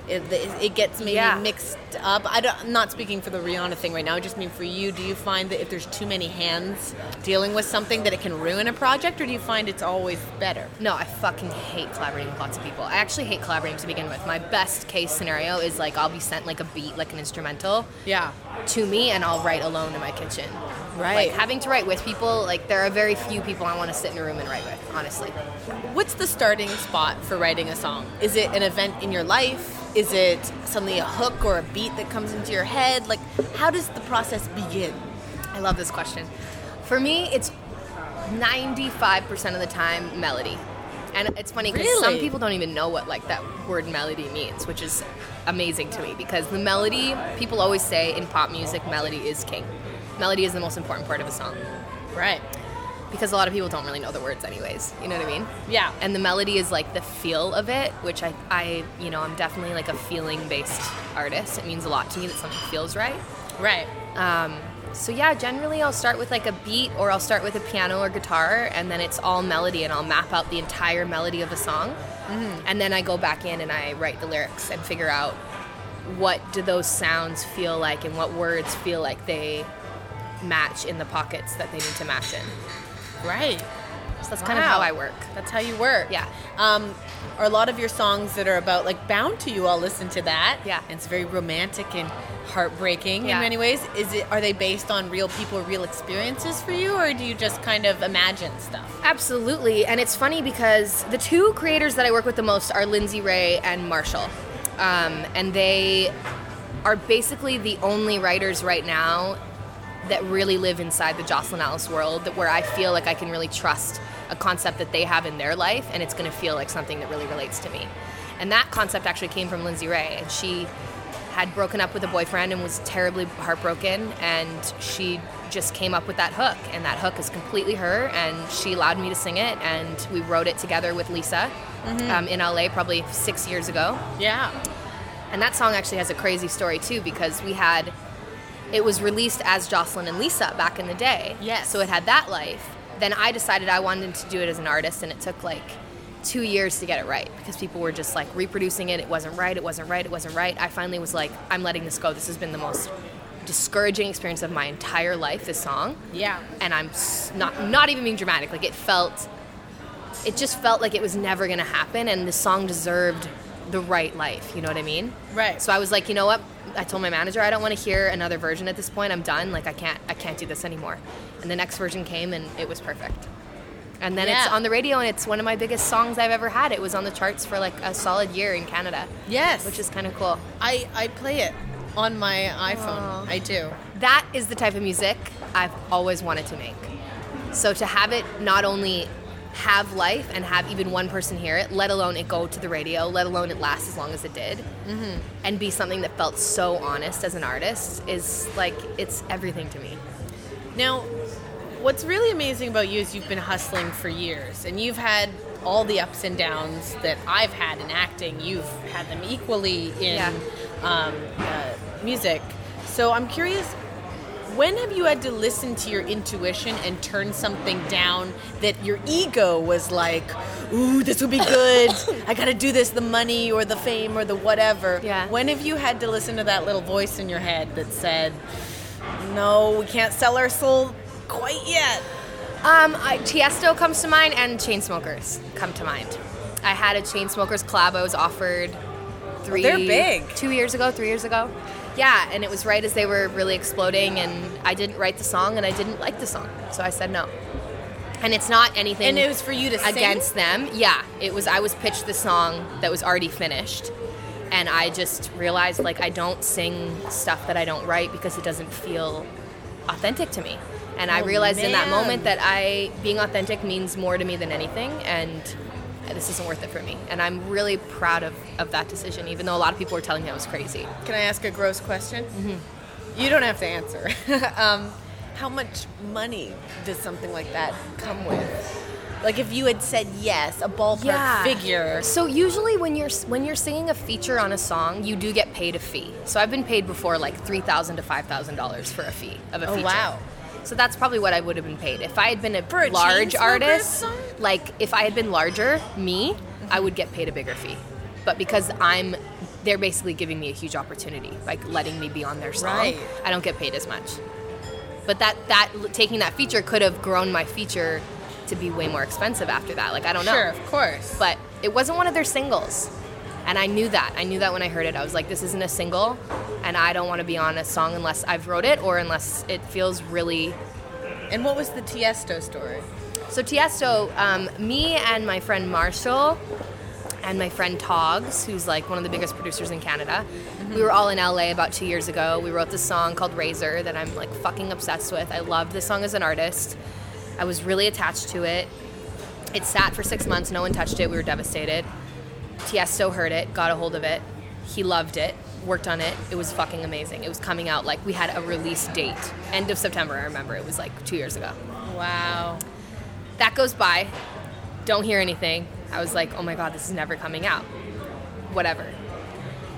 it, it gets maybe Yeah. mixed up. I don't, I'm not speaking for the Rihanna thing right now. I just mean for you. Do you find that if there's too many hands dealing with something, that it can ruin a project, or do you find it's always better? No, I fucking hate collaborating with lots of people. I actually hate collaborating to begin with. My best case scenario is like I'll be sent like a beat, like an instrumental, Yeah. to me and I'll write alone in my kitchen. Right. Like having to write with people, like there are very few people I want to sit in a room and write with, honestly. What's the starting spot for writing a song? Is it an event in your life? Is it suddenly a hook or a beat that comes into your head? Like, how does the process begin? I love this question. For me, it's 95% of the time melody. And it's funny because some people don't even know what like that word melody means, which is amazing to me because the melody, people always say in pop music, melody is king. Melody is the most important part of a song Right. Because a lot of people don't really know the words anyways. You know what I mean? Yeah. And the melody is like the feel of it, which I, I you know, I'm definitely like a feeling based artist. It means a lot to me that something feels right. Right. Um, so yeah, generally I'll start with like a beat or I'll start with a piano or guitar and then it's all melody and I'll map out the entire melody of a song. Hmm. And then I go back in and I write the lyrics and figure out what do those sounds feel like and what words feel like they match in the pockets that they need to match in. Right. So that's kind of how I work. That's how you work. Yeah. Um, are a lot of your songs that are about like bound to you? I'll listen to that. Yeah. And it's very romantic and heartbreaking Yeah. in many ways. Is it? Are they based on real people, real experiences for you, or do you just kind of imagine stuff? Absolutely, and it's funny because the two creators that I work with the most are Lindsay Ray and Marshall, um, and they are basically the only writers right now that really live inside the Jocelyn Alice world, that where I feel like I can really trust a concept that they have in their life, and it's going to feel like something that really relates to me. And that concept actually came from Lindsay Ray, and she had broken up with a boyfriend and was terribly heartbroken and she just came up with that hook and that hook is completely her and she allowed me to sing it and we wrote it together with lisa um, in la probably six years ago Yeah. and that song actually has a crazy story too because we had it was released as jocelyn and lisa back in the day. Yes. so it had that life. Then i decided i wanted to do it as an artist and it took like two years to get it right because people were just like reproducing it. It wasn't right. It wasn't right. It wasn't right. I finally was like i'm letting this go. This has been the most discouraging experience of my entire life this song. Yeah. and i'm not not even being dramatic. Like it felt it just felt like it was never going to happen and the song deserved the right life. You know what i mean? Right. so i was like you know what i told my manager i don't want to hear another version at this point. I'm done. Like i can't i can't do this anymore. And the next version came and it was perfect. And then it's on the radio and it's one of my biggest songs i've ever had. It was on the charts for like a solid year in canada. Yes. which is kind of cool. I I play it on my iPhone. I do. that is the type of music I've always wanted to make. So to have it not only have life and have even one person hear it, let alone it go to the radio, let alone it last as long as it did, and be something that felt so honest as an artist is like it's everything to me. Now, what's really amazing about you is you've been hustling for years and you've had all the ups and downs that I've had in acting. You've had them equally in Yeah. um, uh, music. So I'm curious. When have you had to listen to your intuition and turn something down that your ego was like, ooh, this would be good. I gotta do this, the money or the fame or the whatever. Yeah. When have you had to listen to that little voice in your head that said, no, we can't sell our soul quite yet. Um, I, Tiesto comes to mind, and Chainsmokers come to mind. I had a Chainsmokers collab I was offered three. they're big. Two years ago, three years ago, Yeah, and it was right as they were really exploding, and I didn't write the song, and I didn't like the song, so I said no. And it's not anything. And it was for you to sing? against them. Yeah, it was. I was pitched the song that was already finished, and I just realized like I don't sing stuff that I don't write because it doesn't feel authentic to me. And I Oh, realized in that moment that I being authentic means more to me than anything, and this isn't worth it for me. And I'm really proud of, of that decision, even though a lot of people were telling me I was crazy. Can I ask a gross question? You don't have to answer. um, how much money does something like that come with? Like if you had said yes, a ballpark figure. So usually when you're when you're singing a feature on a song, you do get paid a fee. So I've been paid before like three thousand to five thousand dollars for a fee of a feature. Oh, wow. So that's probably what I would have been paid if I had been a, a large artist. Like if I had been larger, me, I would get paid a bigger fee. But because I'm, they're basically giving me a huge opportunity, like letting me be on their song. Right. I don't get paid as much. But that that taking that feature could have grown my feature to be way more expensive after that. Like I don't know Sure, of course. but it wasn't one of their singles. And I knew that. I knew that when I heard it. I was like, this isn't a single, and I don't want to be on a song unless I've wrote it or unless it feels really. And what was the Tiesto story? So Tiesto, um, me and my friend Marshall, and my friend Tawgs, who's like one of the biggest producers in Canada, we were all in LA about two years ago. We wrote this song called Razor that I'm like fucking obsessed with. I love this song as an artist. I was really attached to it. It sat for six months. No one touched it. We were devastated. Tiesto heard it, got a hold of it. He loved it, worked on it. It was fucking amazing. It was coming out like we had a release date, end of September. I remember it was like two years ago. Wow. That goes by. Don't hear anything. I was like, oh my god, this is never coming out. Whatever.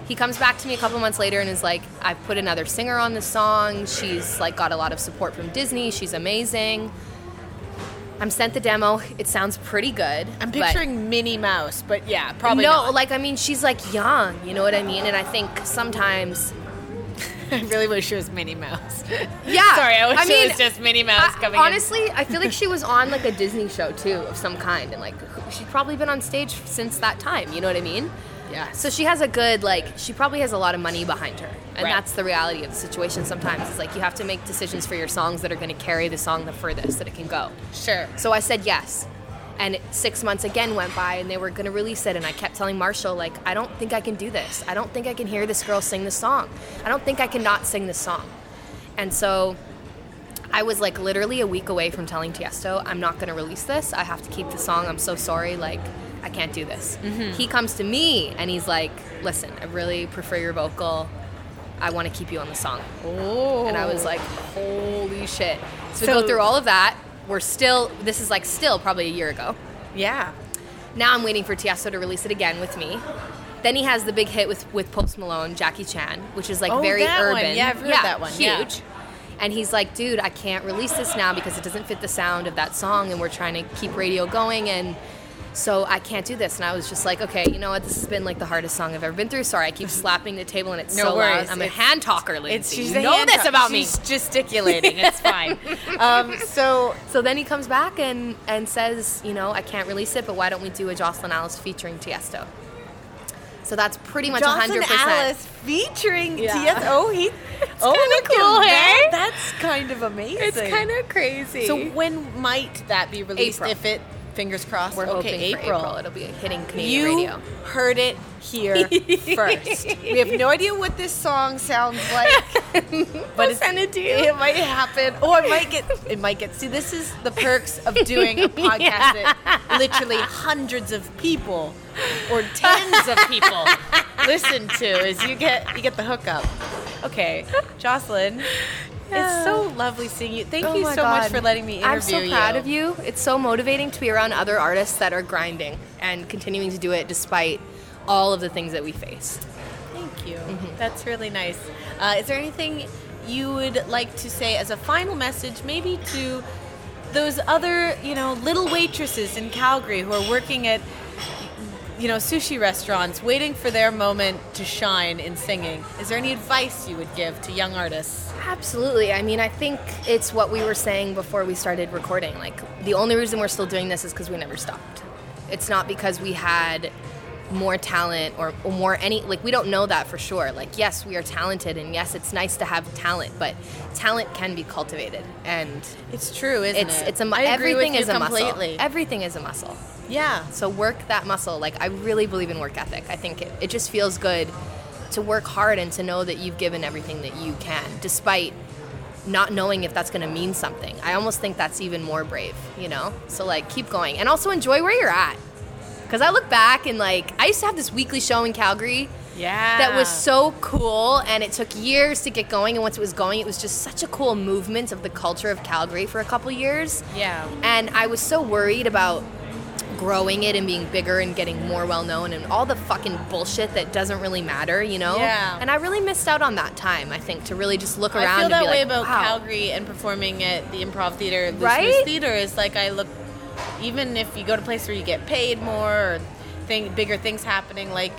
He comes back to me a couple months later and is like, I've put another singer on the song. She's like got a lot of support from Disney. She's amazing. I'm sent the demo. It sounds pretty good. I'm picturing Minnie Mouse, but yeah, probably no, not. like I mean, she's like young. You know what I mean? And I think sometimes, I really wish she was Minnie Mouse. yeah. Sorry, I wish I mean, it was just Minnie Mouse I- coming in. honestly, I feel like she was on like a Disney show too of some kind, and like she's probably been on stage since that time. You know what I mean? Yeah. So she has a good like she probably has a lot of money behind her, and Right. that's the reality of the situation. Sometimes it's like you have to make decisions for your songs that are going to carry the song the furthest that it can go. Sure. So I said yes. And six months again went by and they were going to release it. And I kept telling Marshall, like, I don't think I can do this. I don't think I can hear this girl sing this song. I don't think I can not sing this song. And so I was like literally a week away from telling Tiesto, I'm not going to release this. I have to keep the song. I'm so sorry. Like, I can't do this. Mm-hmm. He comes to me and he's like, listen, I really prefer your vocal. I want to keep you on the song. Oh. And I was oh. like, holy shit. So, we go through all of that. We're still, this is like still probably a year ago. yeah. Now I'm waiting for Tiesto to release it again with me. Then he has the big hit with, with Post Malone, Jackie Chan, which is like Oh, very that one. urban. Yeah, I've heard that one. Huge. Yeah. And he's like, dude, I can't release this now because it doesn't fit the sound of that song, and we're trying to keep radio going, and so I can't do this. And I was just like, okay, you know what? This has been like the hardest song I've ever been through. Sorry, I keep slapping the table, and it's No so worries. loud. I'm a hand talker, Lindsay. It's she's you know this talk- about me. She's gesticulating. It's fine. um, so So then he comes back and, and says, you know, I can't release it, but why don't we do a Jocelyn Alice featuring Tiesto? So that's pretty much Jocelyn 100%. Alice featuring Yeah. Tiesto. Oh, he. oh, at cool, that. hey? That's kind of amazing. It's kind of crazy. So when might that be released? April. If it, fingers crossed. we're okay, hoping for April. It'll be a hitting Canadian You radio. heard it here first. We have no idea what this song sounds like, but it's, send it to you. It might happen, or it might get. It might get. See, this is the perks of doing a podcast that literally hundreds of people or tens of people listen to. Is you get you get the hookup. Okay, Jocelyn. It's so lovely seeing you. Thank Oh you so much for letting me interview you. I'm so you. proud of you. It's so motivating to be around other artists that are grinding and continuing to do it despite all of the things that we face. Thank you. Mm-hmm. That's really nice. Uh, is there anything you would like to say as a final message, maybe to those other, you know, little waitresses in Calgary who are working at, you know, sushi restaurants, waiting for their moment to shine in singing? Is there any advice you would give to young artists? Absolutely. I mean, I think it's what we were saying before we started recording. Like, the only reason we're still doing this is because we never stopped. It's not because we had more talent or, or, more any like we don't know that for sure like yes we are talented and yes it's nice to have talent but talent can be cultivated and it's true isn't it's it? it's a everything is a completely. muscle everything is a muscle yeah so work that muscle like i really believe in work ethic i think it, it just feels good to work hard and to know that you've given everything that you can despite not knowing if that's going to mean something i almost think that's even more brave you know so like keep going and also enjoy where you're at because I look back and like I used to have this weekly show in Calgary. Yeah. That was so cool, and it took years to get going. And once it was going, it was just such a cool movement of the culture of Calgary for a couple years. Yeah. And I was so worried about growing it and being bigger and getting more well known and all the fucking bullshit that doesn't really matter, you know? Yeah. And I really missed out on that time, I think, to really just look around I feel that way like, about wow. Calgary and performing at the Improv Theater. This right? theater is like I look even if you go to a place where you get paid more or thing, bigger things happening, like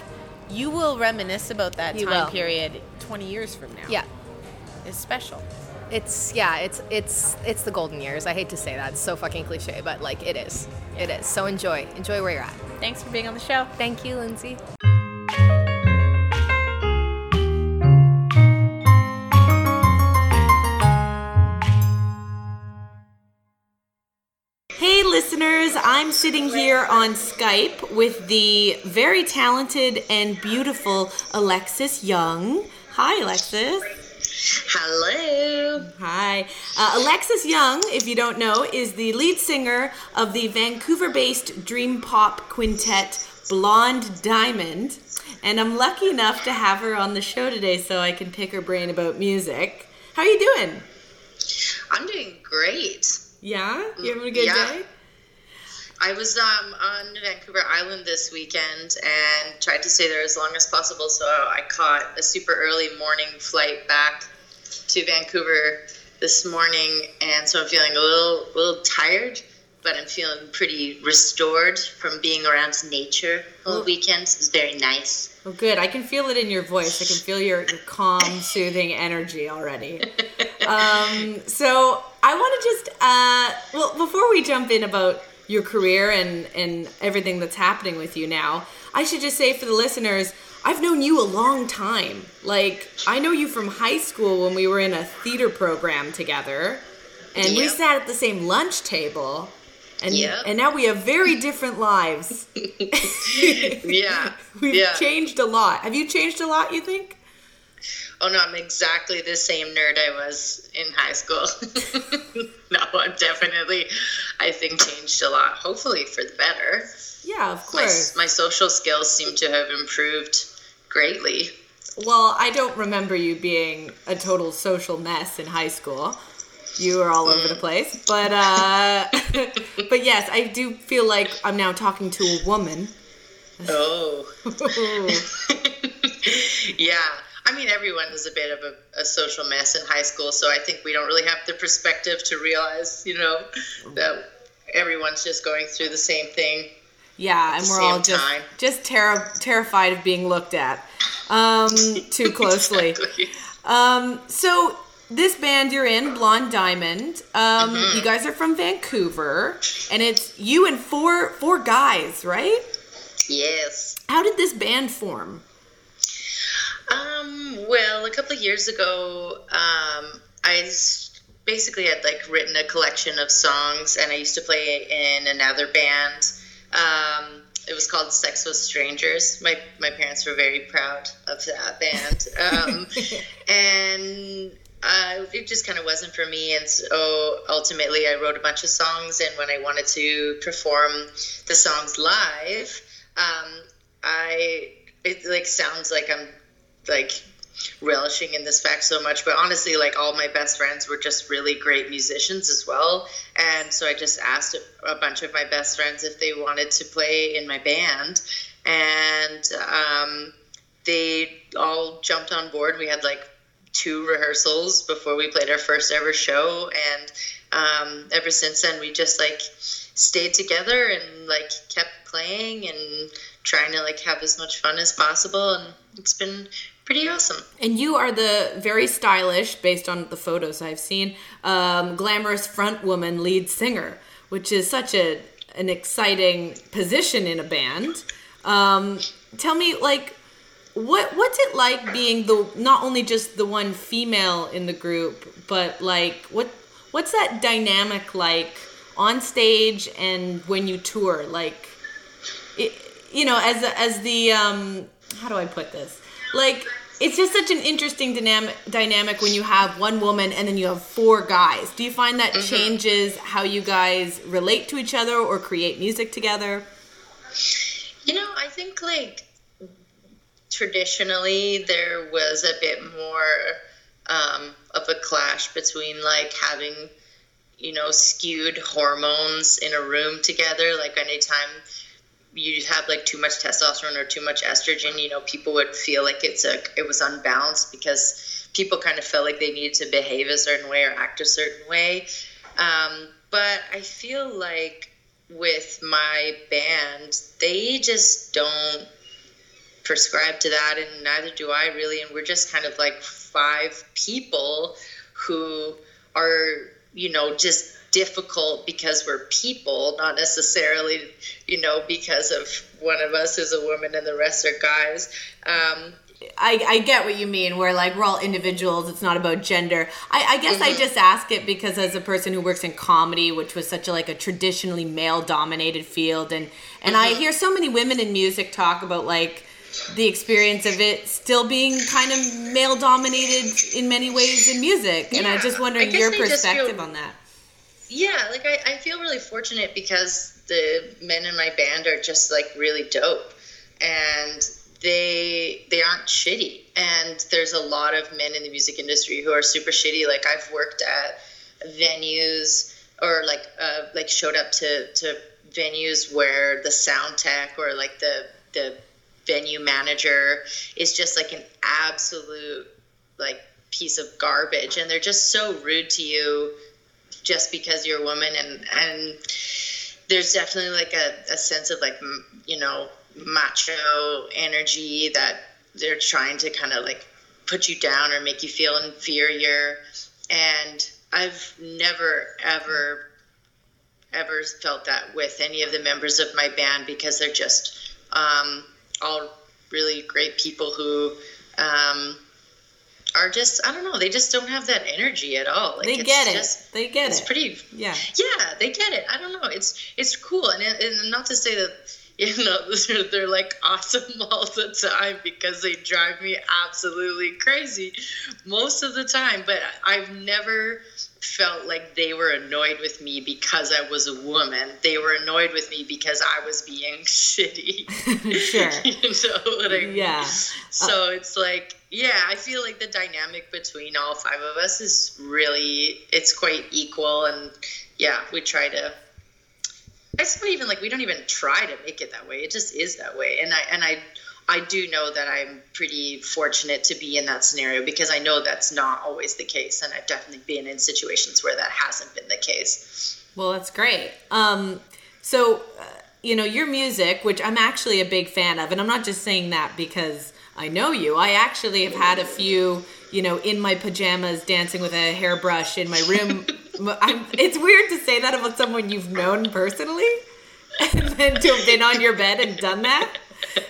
you will reminisce about that You time will. period 20 years from now. Yeah. It's special. It's yeah, it's it's it's the golden years. I hate to say that. It's so fucking cliche, but like it is. It is. So enjoy. Enjoy where you're at. Thanks for being on the show. Thank you, Lindsay. Hey, listeners, I'm sitting here on Skype with the very talented and beautiful Alexis Young. Hi, Alexis. Hello. Hi. Uh, Alexis Young, if you don't know, is the lead singer of the Vancouver based dream pop quintet Blonde Diamond. And I'm lucky enough to have her on the show today so I can pick her brain about music. How are you doing? I'm doing great. Yeah? You having a good Yeah. day? I was um, on Vancouver Island this weekend and tried to stay there as long as possible. So I caught a super early morning flight back to Vancouver this morning, and so I'm feeling a little little tired, but I'm feeling pretty restored from being around nature all weekend. So it was very nice. Oh, good. I can feel it in your voice. I can feel your, your calm, soothing energy already. Um, so I want to just, uh, well, before we jump in about your career and, and everything that's happening with you now, I should just say for the listeners, I've known you a long time. Like, I know you from high school when we were in a theater program together, and we sat at the same lunch table. And, Yep. and now we have very different lives. Yeah, We've yeah. changed a lot. Have you changed a lot, you think? Oh no, I'm exactly the same nerd I was in high school. no, I'm definitely, I think, changed a lot. Hopefully for the better. Yeah, of My, course. my social skills seem to have improved greatly. Well, I don't remember you being a total social mess in high school. You were all over the place, but uh, but yes, I do feel like I'm now talking to a woman. Oh, yeah. I mean, everyone was a bit of a, a social mess in high school, so I think we don't really have the perspective to realize, you know, that everyone's just going through the same thing. Yeah, and we're Same all just time. just terri terrified of being looked at um, too closely. Um, so this band you're in, Blonde Diamond, um, Mm-hmm. you guys are from Vancouver, and it's you and four four guys, right? Yes. How did this band form? Um, well, a couple of years ago, um, I basically had like written a collection of songs, and I used to play in another band. Um, it was called Sex with Strangers. My my parents were very proud of that band, um, and uh, it just kind of wasn't for me. And so ultimately, I wrote a bunch of songs, and when I wanted to perform the songs live, um, I it like sounds like I'm like relishing in this fact so much but honestly like all my best friends were just really great musicians as well and so i just asked a bunch of my best friends if they wanted to play in my band and um, they all jumped on board. We had like two rehearsals before we played our first ever show and um, ever since then we just like stayed together and like kept playing and trying to like have as much fun as possible and it's been pretty awesome And you are the very stylish, based on the photos I've seen, um, glamorous front woman lead singer, which is such a an exciting position in a band. Um, tell me like what what's it like being the not only just the one female in the group, but like what what's that dynamic like on stage and when you tour? Like, it, you know, as as the um, how do I put this? Like, it's just such an interesting dynamic dynamic when you have one woman and then you have four guys. Do you find that mm-hmm. changes how you guys relate to each other or create music together? You know, I think like traditionally there was a bit more um, of a clash between like having you know skewed hormones in a room together like anytime you have like too much testosterone or too much estrogen you know people would feel like it's a it was unbalanced because people kind of felt like they needed to behave a certain way or act a certain way. Um, but i feel like with my band they just don't prescribe to that and neither do i really and we're just kind of like five people who are you know just difficult because we're people, not necessarily, you know, because of one of us is a woman and the rest are guys. Um, I, I get what you mean. Where like we're all individuals. It's not about gender. I, I guess mm-hmm. I just ask it because as a person who works in comedy, which was such a like a traditionally male dominated field, and and mm-hmm. I hear so many women in music talk about like the experience of it still being kind of male dominated in many ways in music. Yeah, and I just wonder your perspective feel, on that. Yeah, like I, I feel really fortunate because the men in my band are just like really dope. And they they aren't shitty. And there's a lot of men in the music industry who are super shitty. Like i've worked at venues or like uh, like showed up to to venues where the sound tech or like the the venue manager is just like an absolute like piece of garbage. And they're just so rude to you just because you're a woman and and there's definitely like a, a sense of like you know macho energy that they're trying to kind of like put you down or make you feel inferior. And i've never ever ever felt that with any of the members of my band because they're just um, all really great people who um, are just I don't know they just don't have that energy at all. Like, they get it. Just, they get it's it. It's pretty. Yeah. Yeah, they get it. I don't know. It's it's cool and, and not to say that you know they're, they're like awesome all the time because they drive me absolutely crazy most of the time. But I've never felt like they were annoyed with me because I was a woman. They were annoyed with me because I was being shitty. sure. you know what I mean? Yeah. So uh, it's like, yeah, I feel like the dynamic between all five of us is really, it's quite equal. And yeah, we try to, I suppose even like, we don't even try to make it that way. It just is that way. And I, and I, I do know that I'm pretty fortunate to be in that scenario because I know that's not always the case, and I've definitely been in situations where that hasn't been the case. Well, that's great. Um, so, uh, you know, your music, which I'm actually a big fan of, and I'm not just saying that because I know you. I actually have had a few, you know, in my pajamas dancing with a hairbrush in my room. I'm, it's weird to say that about someone you've known personally, and then to have been on your bed and done that.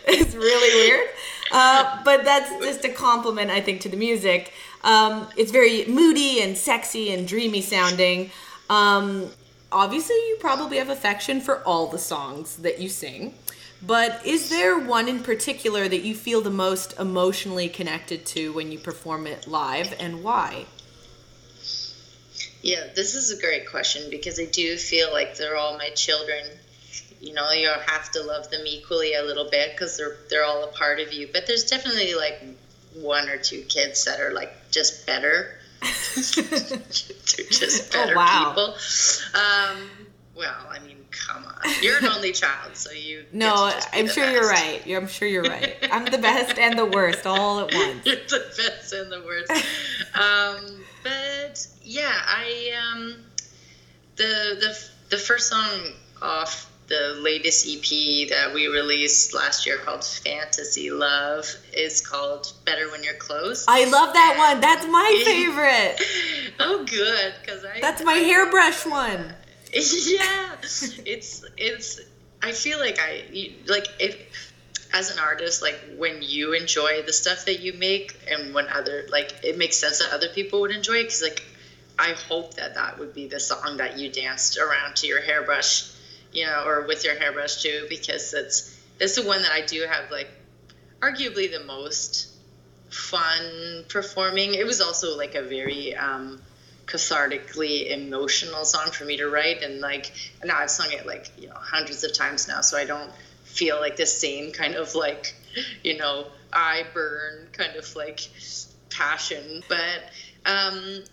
it's really weird. Uh, but that's just a compliment, I think, to the music. Um, it's very moody and sexy and dreamy sounding. Um, obviously, you probably have affection for all the songs that you sing. But is there one in particular that you feel the most emotionally connected to when you perform it live, and why? Yeah, this is a great question because I do feel like they're all my children. You know you have to love them equally a little bit because they're they're all a part of you. But there's definitely like one or two kids that are like just better. They're just oh, better oh, wow. people. Um, well i mean come on. You're an only child so you no i'm sure best. you're right i'm sure you're right. I'm the best and the worst all at once. You're the best and the worst. Um, but yeah i um the the the first song off the latest EP that we released last year called Fantasy Love is called Better When You're Close. I love that and one. That's my favorite. oh, good, because I. That's my hairbrush one. Yeah, it's it's. I feel like I like if as an artist, like when you enjoy the stuff that you make, and when other like it makes sense that other people would enjoy it, because like I hope that that would be the song that you danced around to your hairbrush, you know, or with your hairbrush too, because it's it's the one that I do have like arguably the most fun performing. It was also like a very um, cathartically emotional song for me to write, and like now I've sung it like you know hundreds of times now, so I don't feel like the same kind of like you know I burn kind of like passion, but um,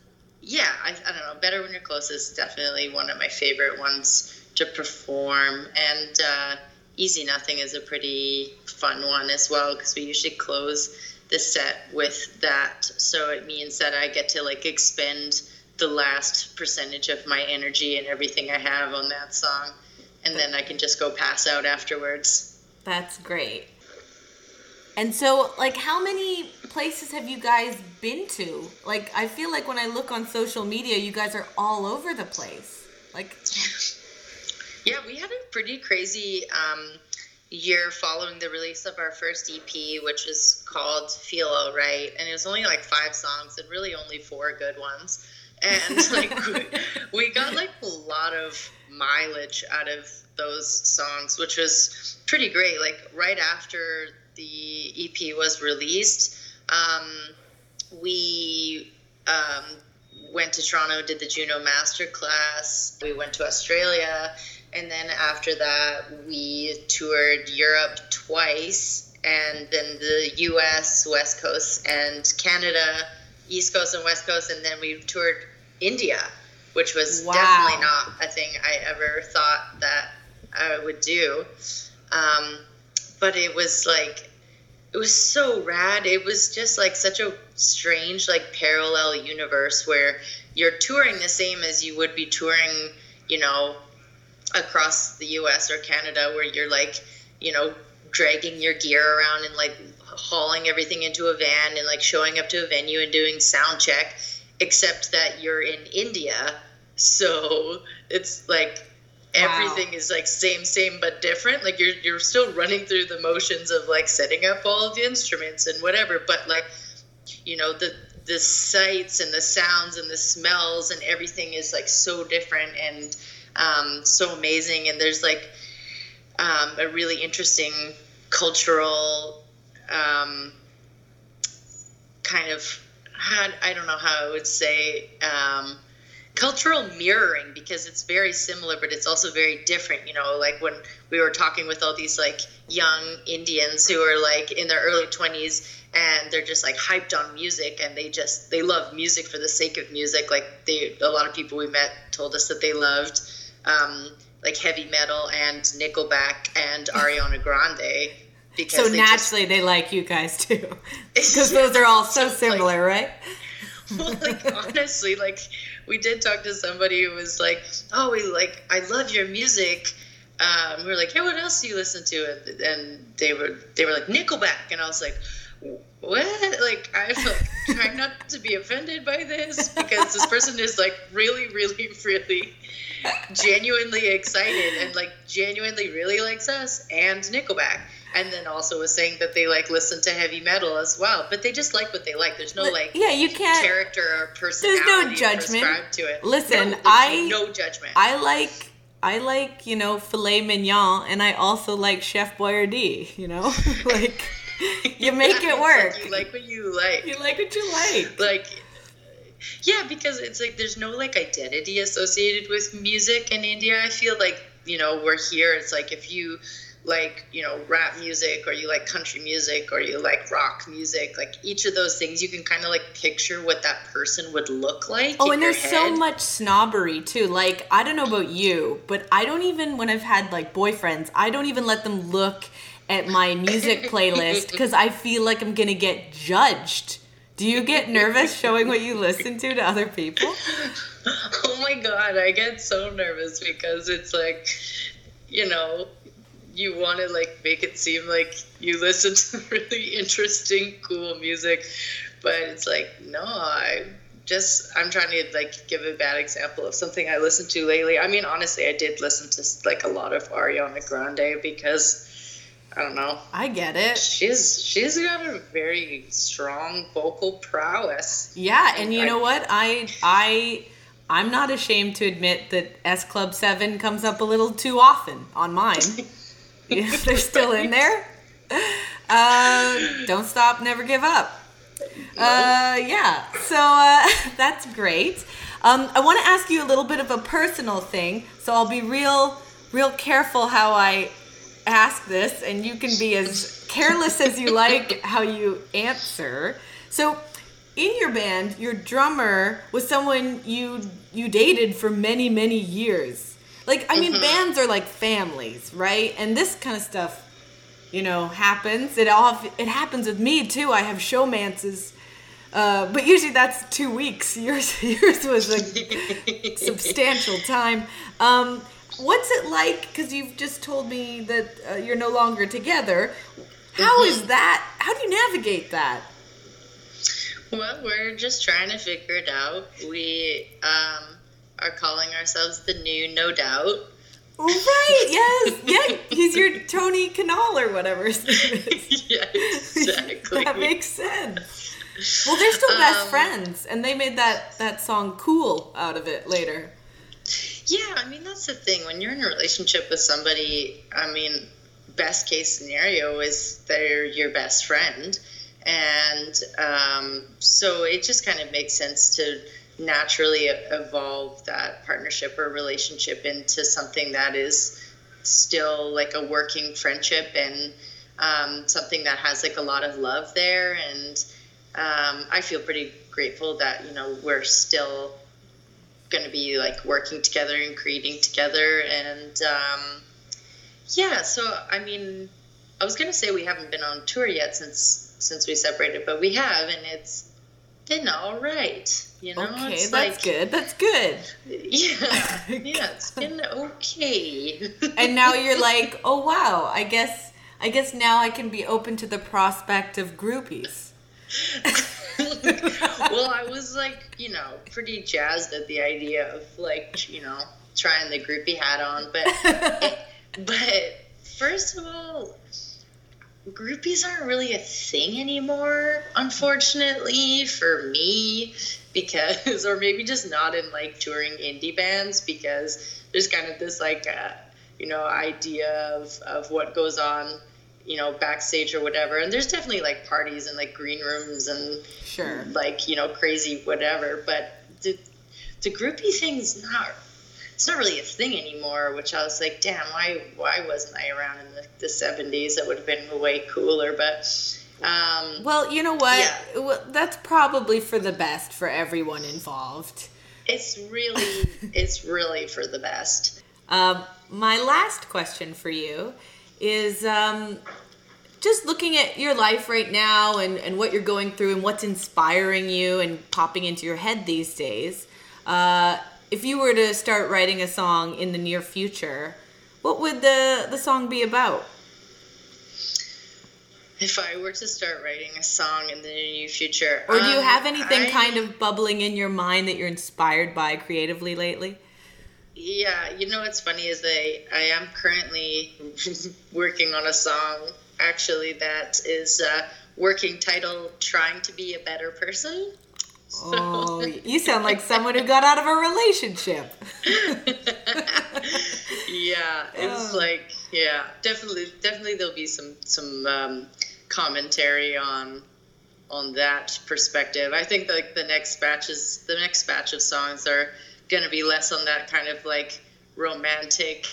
yeah, I, I don't know. Better when you're close is definitely one of my favorite ones to perform, and uh, Easy Nothing is a pretty fun one as well because we usually close the set with that. So it means that I get to like expend the last percentage of my energy and everything I have on that song, and then I can just go pass out afterwards. That's great. And so, like, how many places have you guys been to? Like, I feel like when I look on social media, you guys are all over the place. Like, yeah, we had a pretty crazy um, year following the release of our first EP, which was called Feel Alright, and it was only like five songs and really only four good ones. And like, we, we got like a lot of mileage out of those songs, which was pretty great. Like, right after the EP was released, um, we um, went to Toronto, did the Juno Masterclass. We went to Australia, and then after that, we toured Europe twice, and then the U.S. West Coast and Canada, East Coast and West Coast, and then we toured India, which was wow. definitely not a thing I ever thought that I would do. Um, but it was like it was so rad. It was just like such a strange like parallel universe where you're touring the same as you would be touring, you know, across the US or Canada where you're like, you know, dragging your gear around and like hauling everything into a van and like showing up to a venue and doing sound check except that you're in India. So it's like everything wow. is like same same but different like you're you're still running through the motions of like setting up all the instruments and whatever but like you know the the sights and the sounds and the smells and everything is like so different and um, so amazing and there's like um, a really interesting cultural um, kind of I don't know how I would say um, cultural mirroring because it's very similar but it's also very different you know like when we were talking with all these like young indians who are like in their early 20s and they're just like hyped on music and they just they love music for the sake of music. Like they a lot of people we met told us that they loved um, like heavy metal and nickelback and ariana grande because so they naturally just, they like you guys too because yeah, those are all so similar like, right well like honestly like we did talk to somebody who was like, "Oh, we like I love your music." Um, we were like, "Hey, what else do you listen to?" And they were they were like Nickelback, and I was like, "What?" Like I'm like trying not to be offended by this because this person is like really, really, really genuinely excited and like genuinely really likes us and Nickelback and then also was saying that they like listen to heavy metal as well but they just like what they like there's no like yeah you can't character or personality there's no judgment to it listen no, i no judgment i like I like, you know, filet mignon, and I also like Chef Boyardee, you know? like, you make it work. Like you like what you like. You like what you like. Like, yeah, because it's like there's no like identity associated with music in India. I feel like, you know, we're here. It's like if you like you know rap music or you like country music or you like rock music like each of those things you can kind of like picture what that person would look like oh and there's head. so much snobbery too. Like i don't know about you but i don't even when i've had like boyfriends i don't even let them look at my music playlist because i feel like i'm gonna get judged. Do you get nervous showing what you listen to to other people? Oh my god i get so nervous because it's like you know you want to like make it seem like you listen to really interesting, cool music, but it's like no, I just I'm trying to like give a bad example of something I listened to lately. I mean, honestly, I did listen to like a lot of Ariana Grande because I don't know. I get it. She's she's got a very strong vocal prowess. Yeah, and you I, know what? I I I'm not ashamed to admit that S Club 7 comes up a little too often on mine. They're still in there. Uh, don't stop, never give up. Uh, yeah, so uh, that's great. Um, I want to ask you a little bit of a personal thing, so I'll be real, real careful how I ask this, and you can be as careless as you like how you answer. So, in your band, your drummer was someone you you dated for many many years. Like I mean, mm-hmm. bands are like families, right? And this kind of stuff, you know, happens. It all it happens with me too. I have showmances. Uh, but usually that's two weeks. Yours, yours was a substantial time. Um, what's it like? Because you've just told me that uh, you're no longer together. How mm-hmm. is that? How do you navigate that? Well, we're just trying to figure it out. We um, are calling ourselves the new No Doubt. Right, yes, yeah. He's your Tony Kanal or whatever yeah, exactly. that makes sense. Well, they're still best um, friends, and they made that, that song cool out of it later. Yeah, I mean, that's the thing. When you're in a relationship with somebody, I mean, best case scenario is they're your best friend and um, so it just kind of makes sense to naturally evolve that partnership or relationship into something that is still like a working friendship and um, something that has like a lot of love there and um, i feel pretty grateful that you know we're still going to be like working together and creating together and um, yeah so i mean i was going to say we haven't been on tour yet since since we separated, but we have, and it's been all right. You know, okay, it's that's like, good. That's good. Yeah, yeah, it's been okay. and now you're like, oh wow, I guess, I guess now I can be open to the prospect of groupies. well, I was like, you know, pretty jazzed at the idea of like, you know, trying the groupie hat on, but, but first of all, groupies aren't really a thing anymore, unfortunately, for me, because, or maybe just not in like touring indie bands, because there's kind of this like, uh, you know, idea of, of what goes on, you know, backstage or whatever. And there's definitely like parties and like green rooms and sure, like, you know, crazy whatever. But the, the groupie thing's not it's not really a thing anymore. Which I was like, damn, why why wasn't I around in the, the 70s? That would have been way cooler. But um, well, you know what? Yeah. Well, that's probably for the best for everyone involved. It's really it's really for the best. Um, my last question for you is um, just looking at your life right now and, and what you're going through and what's inspiring you and popping into your head these days. Uh, if you were to start writing a song in the near future, what would the the song be about? If I were to start writing a song in the near future, or do you um, have anything I, kind of bubbling in your mind that you're inspired by creatively lately? Yeah, you know what's funny is I I am currently working on a song actually that is uh, working title "Trying to Be a Better Person." Oh, you sound like someone who got out of a relationship. yeah, it's oh. like yeah, definitely, definitely there'll be some some um, commentary on on that perspective. I think like the next batches, the next batch of songs are going to be less on that kind of like romantic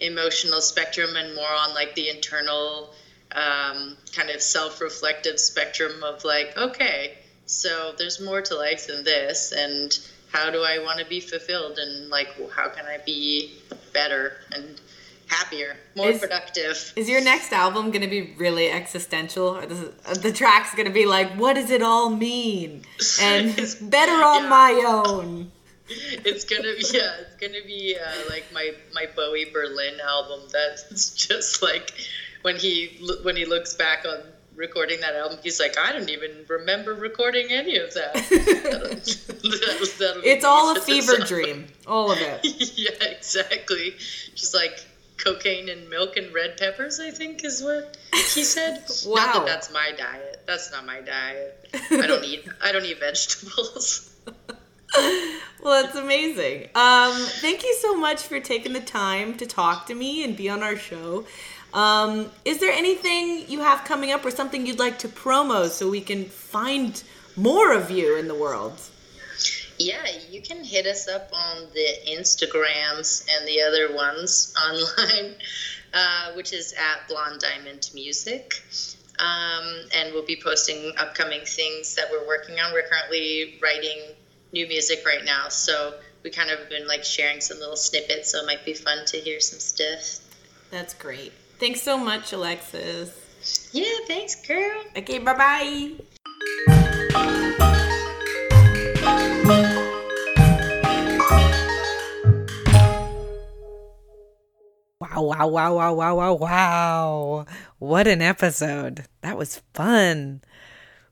emotional spectrum and more on like the internal um, kind of self-reflective spectrum of like okay so there's more to life than this, and how do I want to be fulfilled, and like how can I be better and happier, more is, productive? Is your next album going to be really existential, or the, the track's going to be like, what does it all mean, and it's, better on yeah. my own? it's gonna be yeah it's gonna be uh, like my my bowie berlin album that's just like when he when he looks back on recording that album, he's like, I don't even remember recording any of that. that'll, that'll, it's all a fever dream, all of it. yeah, exactly. Just like cocaine and milk and red peppers. I think is what he said. wow. Not that that's my diet. That's not my diet. I don't eat. I don't eat vegetables. well, that's amazing. Um, thank you so much for taking the time to talk to me and be on our show. Um, is there anything you have coming up or something you'd like to promo so we can find more of you in the world? Yeah, you can hit us up on the Instagrams and the other ones online, uh, which is at Blonde Diamond Music. Um, and we'll be posting upcoming things that we're working on. We're currently writing new music right now, so we kind of been like sharing some little snippets, so it might be fun to hear some stuff. That's great. Thanks so much, Alexis. Yeah, thanks, girl. Okay, bye bye. Wow, wow, wow, wow, wow, wow, wow. What an episode. That was fun.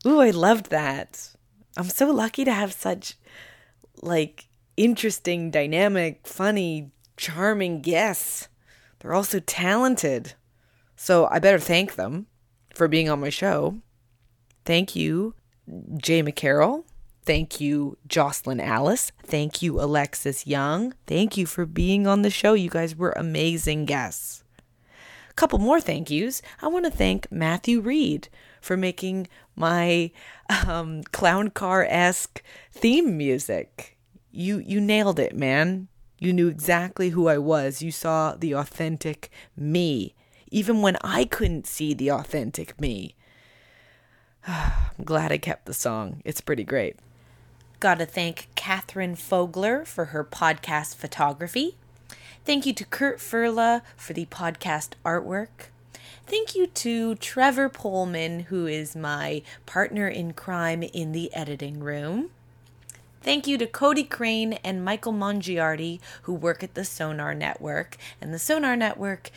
Ooh, I loved that. I'm so lucky to have such like interesting, dynamic, funny, charming guests. They're all so talented. So I better thank them for being on my show. Thank you, Jay McCarroll. Thank you, Jocelyn Alice. Thank you, Alexis Young. Thank you for being on the show. You guys were amazing guests. A couple more thank yous. I want to thank Matthew Reed for making my um, clown car esque theme music. You you nailed it, man. You knew exactly who I was. You saw the authentic me, even when I couldn't see the authentic me. I'm glad I kept the song. It's pretty great. Gotta thank Catherine Fogler for her podcast photography. Thank you to Kurt Furla for the podcast artwork. Thank you to Trevor Pullman, who is my partner in crime in the editing room. Thank you to Cody Crane and Michael Mongiardi, who work at the Sonar Network. And the Sonar Network,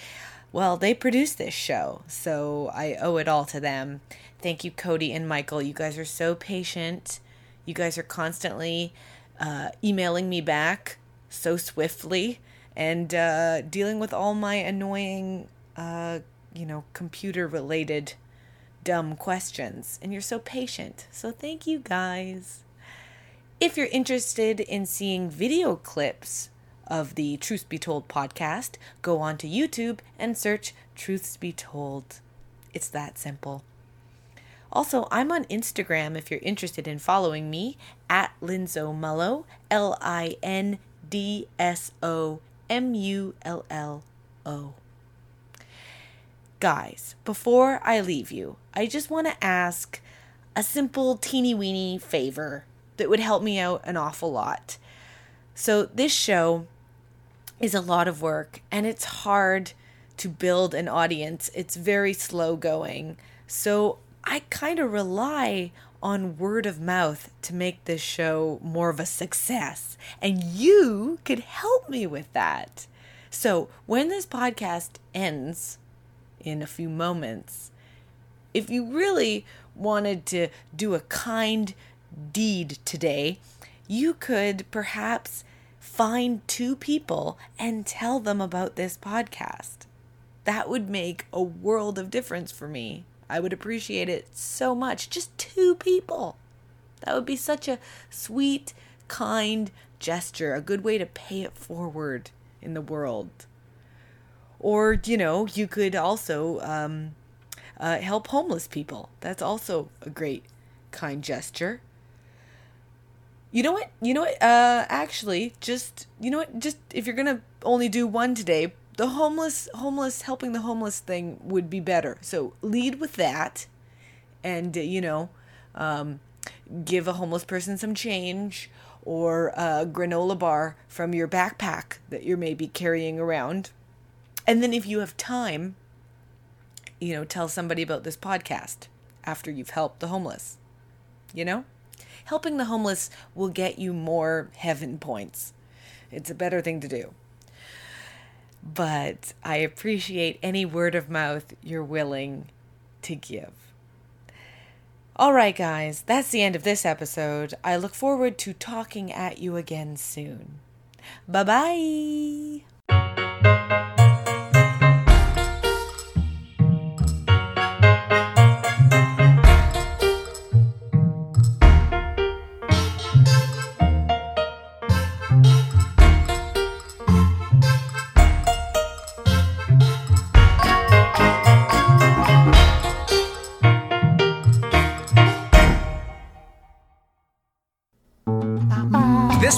well, they produce this show, so I owe it all to them. Thank you, Cody and Michael. You guys are so patient. You guys are constantly uh, emailing me back so swiftly and uh, dealing with all my annoying, uh, you know, computer related dumb questions. And you're so patient. So thank you guys. If you're interested in seeing video clips of the Truth Be Told podcast, go on to YouTube and search Truths Be Told. It's that simple. Also, I'm on Instagram if you're interested in following me at Lindso Mullo, L I N D S O M U L L O. Guys, before I leave you, I just want to ask a simple teeny weeny favor that would help me out an awful lot. So, this show is a lot of work and it's hard to build an audience, it's very slow going. So, I kind of rely on word of mouth to make this show more of a success. And you could help me with that. So, when this podcast ends in a few moments, if you really wanted to do a kind deed today, you could perhaps find two people and tell them about this podcast. That would make a world of difference for me. I would appreciate it so much. Just two people. That would be such a sweet, kind gesture, a good way to pay it forward in the world. Or, you know, you could also um, uh, help homeless people. That's also a great, kind gesture. You know what? You know what? Uh, actually, just you know what? Just if you're gonna only do one today, the homeless homeless helping the homeless thing would be better. So lead with that and you know um, give a homeless person some change or a granola bar from your backpack that you're maybe carrying around. And then if you have time you know tell somebody about this podcast after you've helped the homeless you know? Helping the homeless will get you more heaven points. It's a better thing to do but I appreciate any word of mouth you're willing to give. All right, guys, that's the end of this episode. I look forward to talking at you again soon. Bye bye.